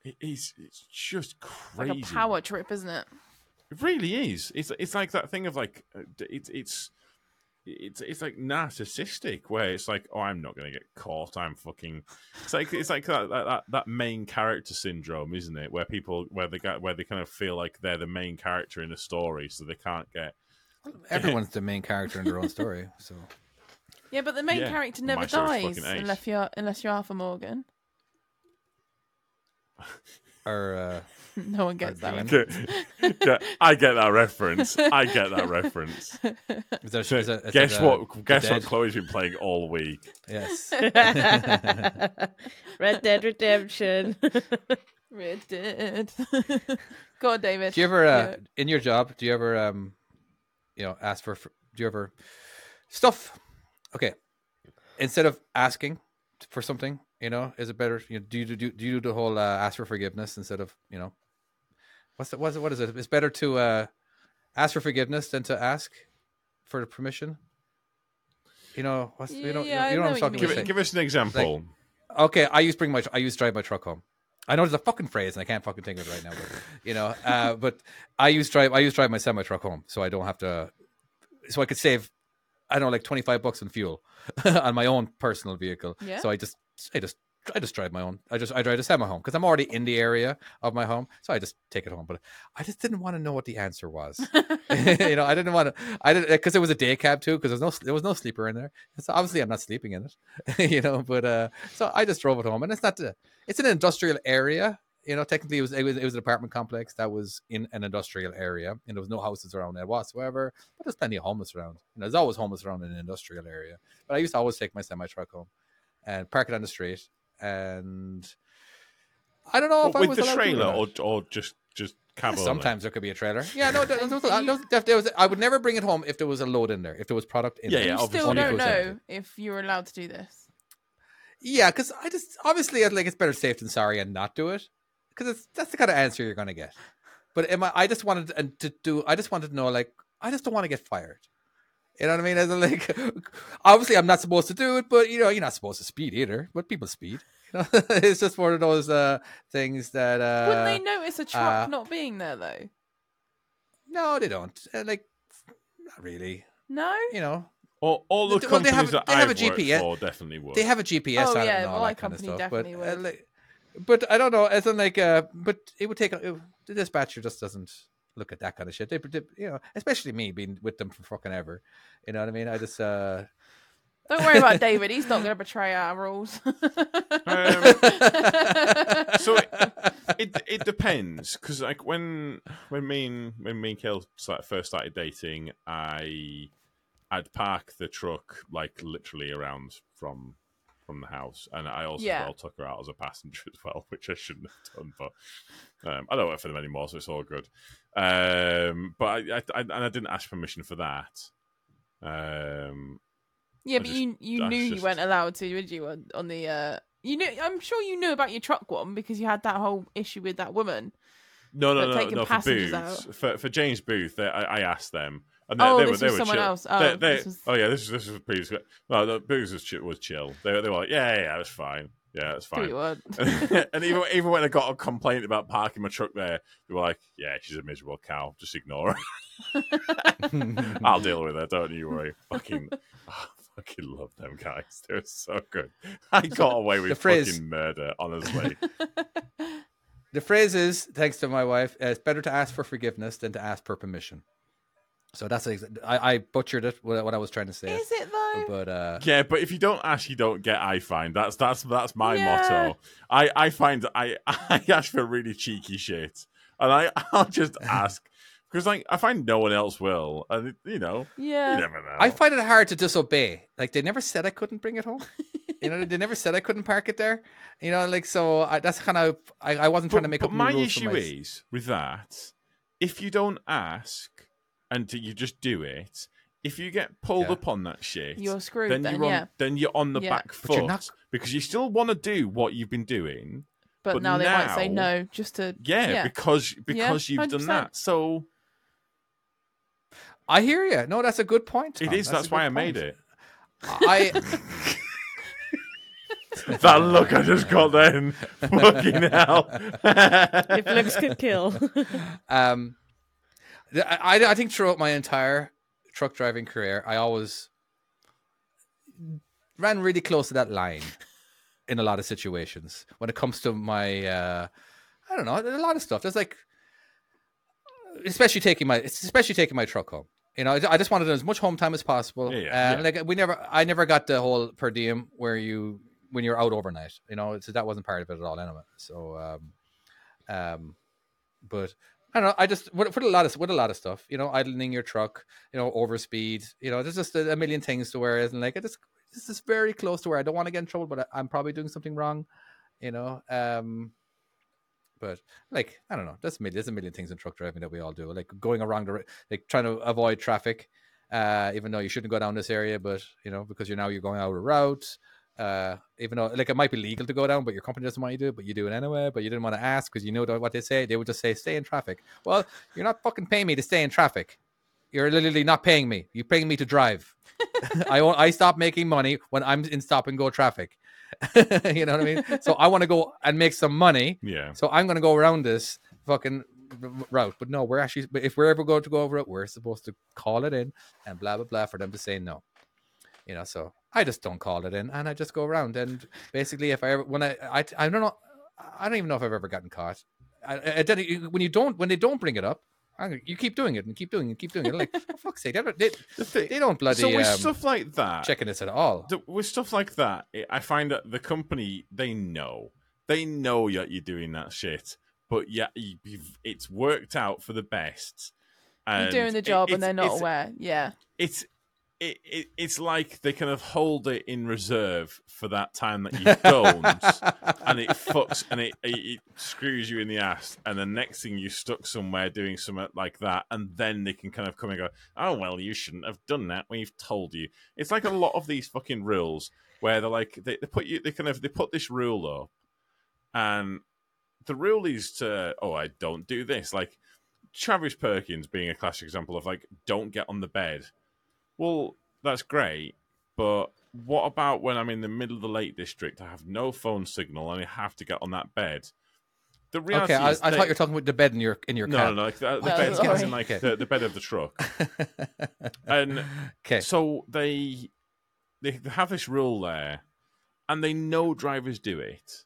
It is, it's just Like crazy. a power trip, isn't it? It really is. It's it's like that thing of like uh, it's it's it's it's like narcissistic where it's like oh I'm not going to get caught I'm fucking it's like it's like that, that that that main character syndrome isn't it where people where they got where they kind of feel like they're the main character in a story so they can't get Everyone's the main character in their own story. So Yeah, but the main Yeah, character never dies unless you're unless you're Arthur Morgan. or uh, No one gets that. Dean. one. Yeah, I get that reference I get that reference is there, is there, is guess there, uh, what guess what Chloe's been playing all week Yes. Red Dead Redemption. Red Dead. Go on, David. Do you ever, uh, Yeah. in your job, do you ever, um, you know, ask for, for do you ever stuff? Okay, instead of asking for something, you know, is it better? You know, do you do, do you do the whole uh, ask for forgiveness instead of you know, what's the, what's it, what is it? It's better to uh, ask for forgiveness than to ask for permission. You know, what's you know, Yeah, I you know, know what I'm what talking give, about. it, give us an example Okay, I used to bring my I used to drive my truck home. I know there's a fucking phrase and I can't fucking think of it right now, but you know, uh, but I used drive I used drive my semi truck home, so I don't have to, so I could save, I don't know, like twenty five bucks in fuel on my own personal vehicle. Yeah. So I just I just I just drive my own. I just I drive a semi home because I'm already in the area of my home, so I just take it home. But I just didn't want to know what the answer was. you know, I didn't want to. I didn't because it was a day cab too. Because there's no there was no sleeper in there. So obviously I'm not sleeping in it. you know, but uh, so I just drove it home, and it's not. The, it's an industrial area. You know, technically it was, it was it was an apartment complex that was in an industrial area, and there was no houses around there whatsoever. But there's plenty of homeless around. You know, there's always homeless around in an industrial area. But I used to always take my semi truck home and park it on the street, and I don't know if I was the allowed to or trailer or or just just cab only? Sometimes there could be a trailer. Yeah, no, there, there was, there was- there was- I would never bring it home if there was a load in there, if there was product in Yeah, there. yeah, you still Only if it don't know empty. if you're allowed to do this. Yeah, because I just obviously I'd like it's better safe than sorry and not do it because that's the kind of answer you're gonna get. But am I? I just wanted to, to do. I just wanted to know, like, I just don't want to get fired. You know what I mean? As in, like, obviously I'm not supposed to do it, but you know, you're not supposed to speed either. But people speed. You know? it's just one of those uh, things that. Uh, Wouldn't they notice a truck uh, not being there though? No, they don't. Uh, like, not really. No. You know, All, all the Well, they companies have- that they have I've a GPS. for definitely would. they have a GPS Oh, on it yeah, and all well, my that kind of company stuff. But, definitely uh, would. like, but I don't know. As in, like, uh, but it would take a, it- the dispatcher just doesn't look at that kind of shit. They, they- you know, especially me being with them for fucking ever. You know what I mean? I just, uh, Don't worry about David. He's not going to betray our rules. Um, so it, it it depends because like when when me and when me and Kale first started dating, I I'd park the truck like literally around from from the house, and I also Yeah. well took her out as a passenger as well, which I shouldn't have done. But um, I don't work for them anymore, so it's all good. Um, but I, I, I and I didn't ask permission for that. Um, Yeah, I but just- you you that's knew you weren't allowed to, did you? On, on the uh, you knew. I'm sure you knew about your truck one because you had that whole issue with that woman. no, no, no, no. For Booth, for for James Booth, they, I, I asked them. And they, Oh, they this were, was someone chill. else. Oh, they- this was- oh yeah, this was this was previous. No, the Booth was chill, was chill. They, they were like, yeah, yeah, yeah, it's fine. Yeah, it's fine. you and even even when I got a complaint about parking my truck there, they were like, "Yeah, she's a miserable cow. Just ignore her. I'll deal with her. Don't you worry." Fucking, I fucking love them guys. They're so good. I got away with phrase- fucking murder. Honestly, the phrase is, thanks to my wife, uh, it's better to ask for forgiveness than to ask for permission. So that's ex- I, I butchered it what, what I was trying to say, Is it though? but uh, yeah. But if you don't ask, you don't get. I find that's that's that's my Yeah. motto. I I find I I ask for really cheeky shit, and I I'll just ask because like I find no one else will, and you know Yeah. you never know. I find it hard to disobey. Like they never said I couldn't bring it home. you know, they never said I couldn't park it there. You know, like so I, that's kind of I, I wasn't trying to make but up new my issue my- is with that if you don't ask and you just do it if you get pulled Yeah. up on that shit You're screwed then, then, you're on yeah. then you're on the Yeah. back But foot you're not- because you still want to do what you've been doing But, but now they might say no just to yeah, Yeah. because because you've done 100%. that so I hear you. No, that's a good point. it Tom. is that's, a why good i made it I that look i just got then fucking hell if looks could kill. um, the- I, I think throughout my entire truck driving career, I always ran really close to that line in a lot of situations when it comes to my, uh, I don't know, a lot of stuff. There's like, especially taking my, especially taking my truck home. You know, I I just wanted as much home time as possible. Yeah, yeah, and yeah. like we never, I never got the whole per diem where you when you're out overnight. You know, so that wasn't part of it at all anyway. So, um, um, but I don't know. I just with, a lot of with a lot of stuff, you know, idling your truck, you know, overspeed, you know, there's just a, a million things to where isn't like it just this is very close to where I don't want to get in trouble, but I, I'm probably doing something wrong, you know. Um, but like I don't know, there's a million, there's a million things in truck driving that we all do, like going around the like trying to avoid traffic, uh, even though you shouldn't go down this area, but you know because you're now you're going out of route. Uh, even though like it might be legal to go down, but your company doesn't want you to, do it, but you do it anyway. But you didn't want to ask because you know what they say. They would just say, "Stay in traffic." Well, you're not fucking paying me to stay in traffic. You're literally not paying me. You're paying me to drive. I I stop making money when I'm in stop and go traffic. you know what I mean? So I want to go and make some money. yeah So I'm going to go around this fucking r- r- route. But no, we're actually, but if we're ever going to go over it, we're supposed to call it in and blah, blah, blah for them to say no. You know, so I just don't call it in and I just go around. And basically, if I ever, when I, I, I don't know, I don't even know if I've ever gotten caught. I, I, I when you don't, when they don't bring it up, you keep doing it and keep doing it and keep doing it. Like, for fuck's sake, they, don't- they, The thing- they don't bloody so with um, stuff like that checking this at all. the, with stuff like that, I find that the company they know they know that you're doing that shit, but yeah, you, you've, it's worked out for the best. you're doing the it- job and they're not aware. Yeah. It's it, it, it's like they kind of hold it in reserve for that time that you don't, and it fucks and it, it, it screws you in the ass, and the next thing you're stuck somewhere doing something like that, and then they can kind of come and go, "Oh well, you shouldn't have done that. We've told you." It's like a lot of these fucking rules where they're like they, they put you they kind of they put this rule up, and the rule is to oh I don't do this like Travis Perkins being a classic example of like don't get on the bed. Well, that's great, but what about when I'm in the middle of the Lake District? I have no phone signal and I have to get on that bed. The reality Okay, I, I is thought you were talking about the bed in your in your no, car. no, no, like the, the Oh, bed, as sorry. in like Okay. the, the bed of the truck. And Okay, so they they have this rule there, and they know drivers do it,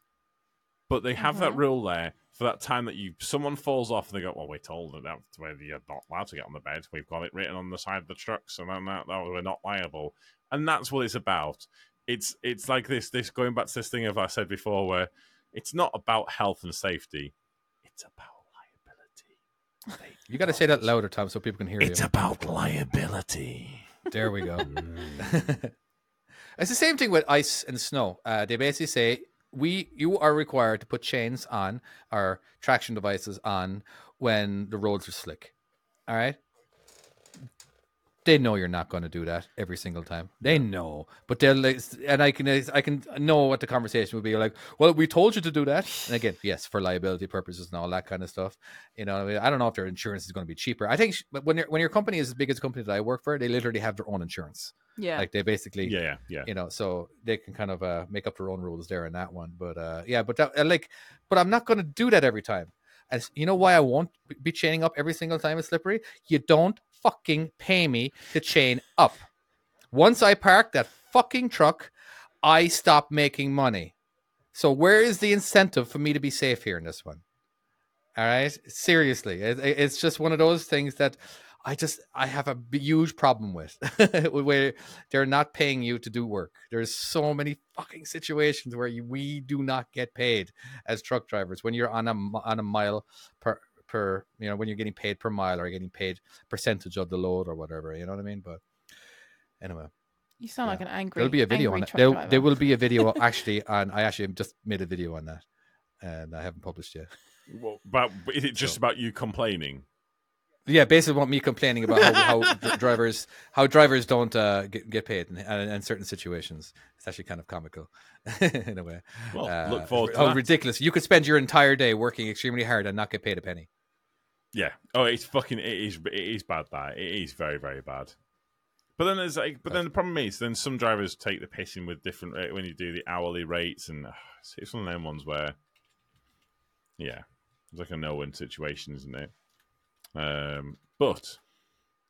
but they have that Mhm. rule there for that time that you someone falls off and they go, "Well, we're told them that where you're not allowed to get on the bed. We've got it written on the side of the truck, so then that, that we're not liable." And that's what it's about. It's it's like this this going back to this thing of I said before, where it's not about health and safety, it's about liability. you got to say that louder, Tom, so people can hear you. It's about liability. There we go. It's the same thing with ice and snow. Uh, they basically say we you are required to put chains on or traction devices on when the roads are slick. All right. They know you're not going to do that every single time. They know, but they'll like, and I can I can know what the conversation would be like. Well, we told you to do that, and again, yes, for liability purposes and all that kind of stuff. You know, I, mean, I don't know if their insurance is going to be cheaper. I think, when your when your company is as big as the company that I work for, they literally have their own insurance. Yeah. Like they basically, Yeah, yeah, yeah. you know so they can kind of uh make up their own rules there in that one but uh yeah but that, uh, like but i'm not going to do that every time. As you know why i won't be chaining up every single time it's slippery? You don't fucking pay me to chain up. Once i park that fucking truck i stop making money. So where is the incentive for me to be safe here in this one? All right? Seriously. It, it- it's just one of those things that I just I have a huge problem with where they're not paying you to do work. There's so many fucking situations where you, we do not get paid as truck drivers when you're on a on a mile per per you know when you're getting paid per mile or getting paid percentage of the load or whatever. You know what I mean? But anyway, You sound Yeah. like an angry. there'll be a video on angry it. There, driver. there will be a video actually and I actually just made a video on that, and I haven't published yet. Well, but but is it just So- about you complaining? Yeah, basically, about me complaining about how, how drivers how drivers don't uh, get, get paid in, in, in certain situations. It's actually kind of comical in a way. Well, Uh, look forward to how that. ridiculous! You could spend your entire day working extremely hard and not get paid a penny. Yeah. Oh, it's fucking. It is. It is bad. That it is very, very bad. But then there's like. But then the problem is, then some drivers take the pissing with different rate when you do the hourly rates, and uh, it's, it's one of them ones where, yeah, it's like a no-win situation, isn't it? Um, but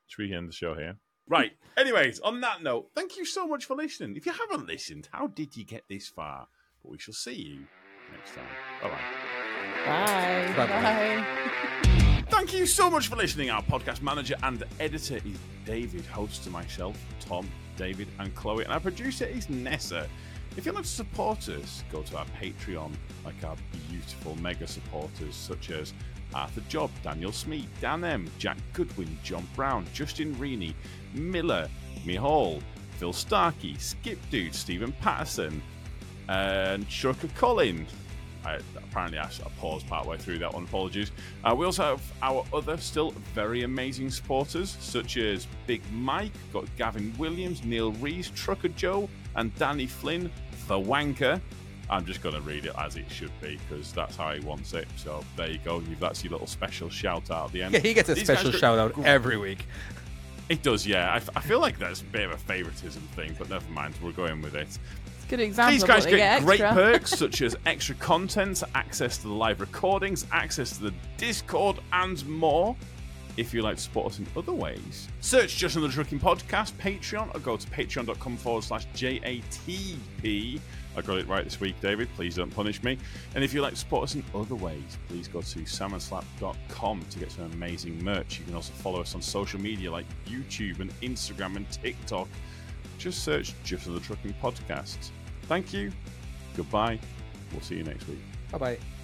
should we end the show here? Right. Anyways, on that note, thank you so much for listening. If you haven't listened, how did you get this far? But we shall see you next time. Bye bye. Bye. Bye-bye. Thank you so much for listening. Our podcast manager and editor is David, host to myself, Tom, David, and Chloe, and our producer is Nessa. If you'd like to support us, go to our Patreon, like our beautiful mega supporters such as Arthur Job, Daniel Smeet, Dan M, Jack Goodwin, John Brown, Justin Reaney, Miller, Mihal, Phil Starkey, Skip Dude, Stephen Patterson, and Chucker Collin. I, apparently, I, I paused partway through that one. Apologies. Uh, we also have our other still very amazing supporters, such as Big Mike, got Gavin Williams, Neil Rees, Trucker Joe, and Danny Flynn, the Wanker. I'm just going to read it as it should be because that's how he wants it. So there you go. You've that's your little special shout out at the end. Yeah, he gets a These special shout out every week. It does, yeah. I, f- I feel like that's a bit of a favoritism thing, but never mind. We're going with it. It's a good example. These guys get, get great perks such as extra content, access to the live recordings, access to the Discord, and more. If you'd like to support us in other ways, search Just Another Trucking Podcast, Patreon, or go to patreon.com forward slash JATP. I got it right this week, David. Please don't punish me. And if you'd like to support us in other ways, please go to salmonslap.com to get some amazing merch. You can also follow us on social media like YouTube and Instagram and TikTok. Just search Just Another Trucking Podcast. Thank you. Goodbye. We'll see you next week. Bye bye.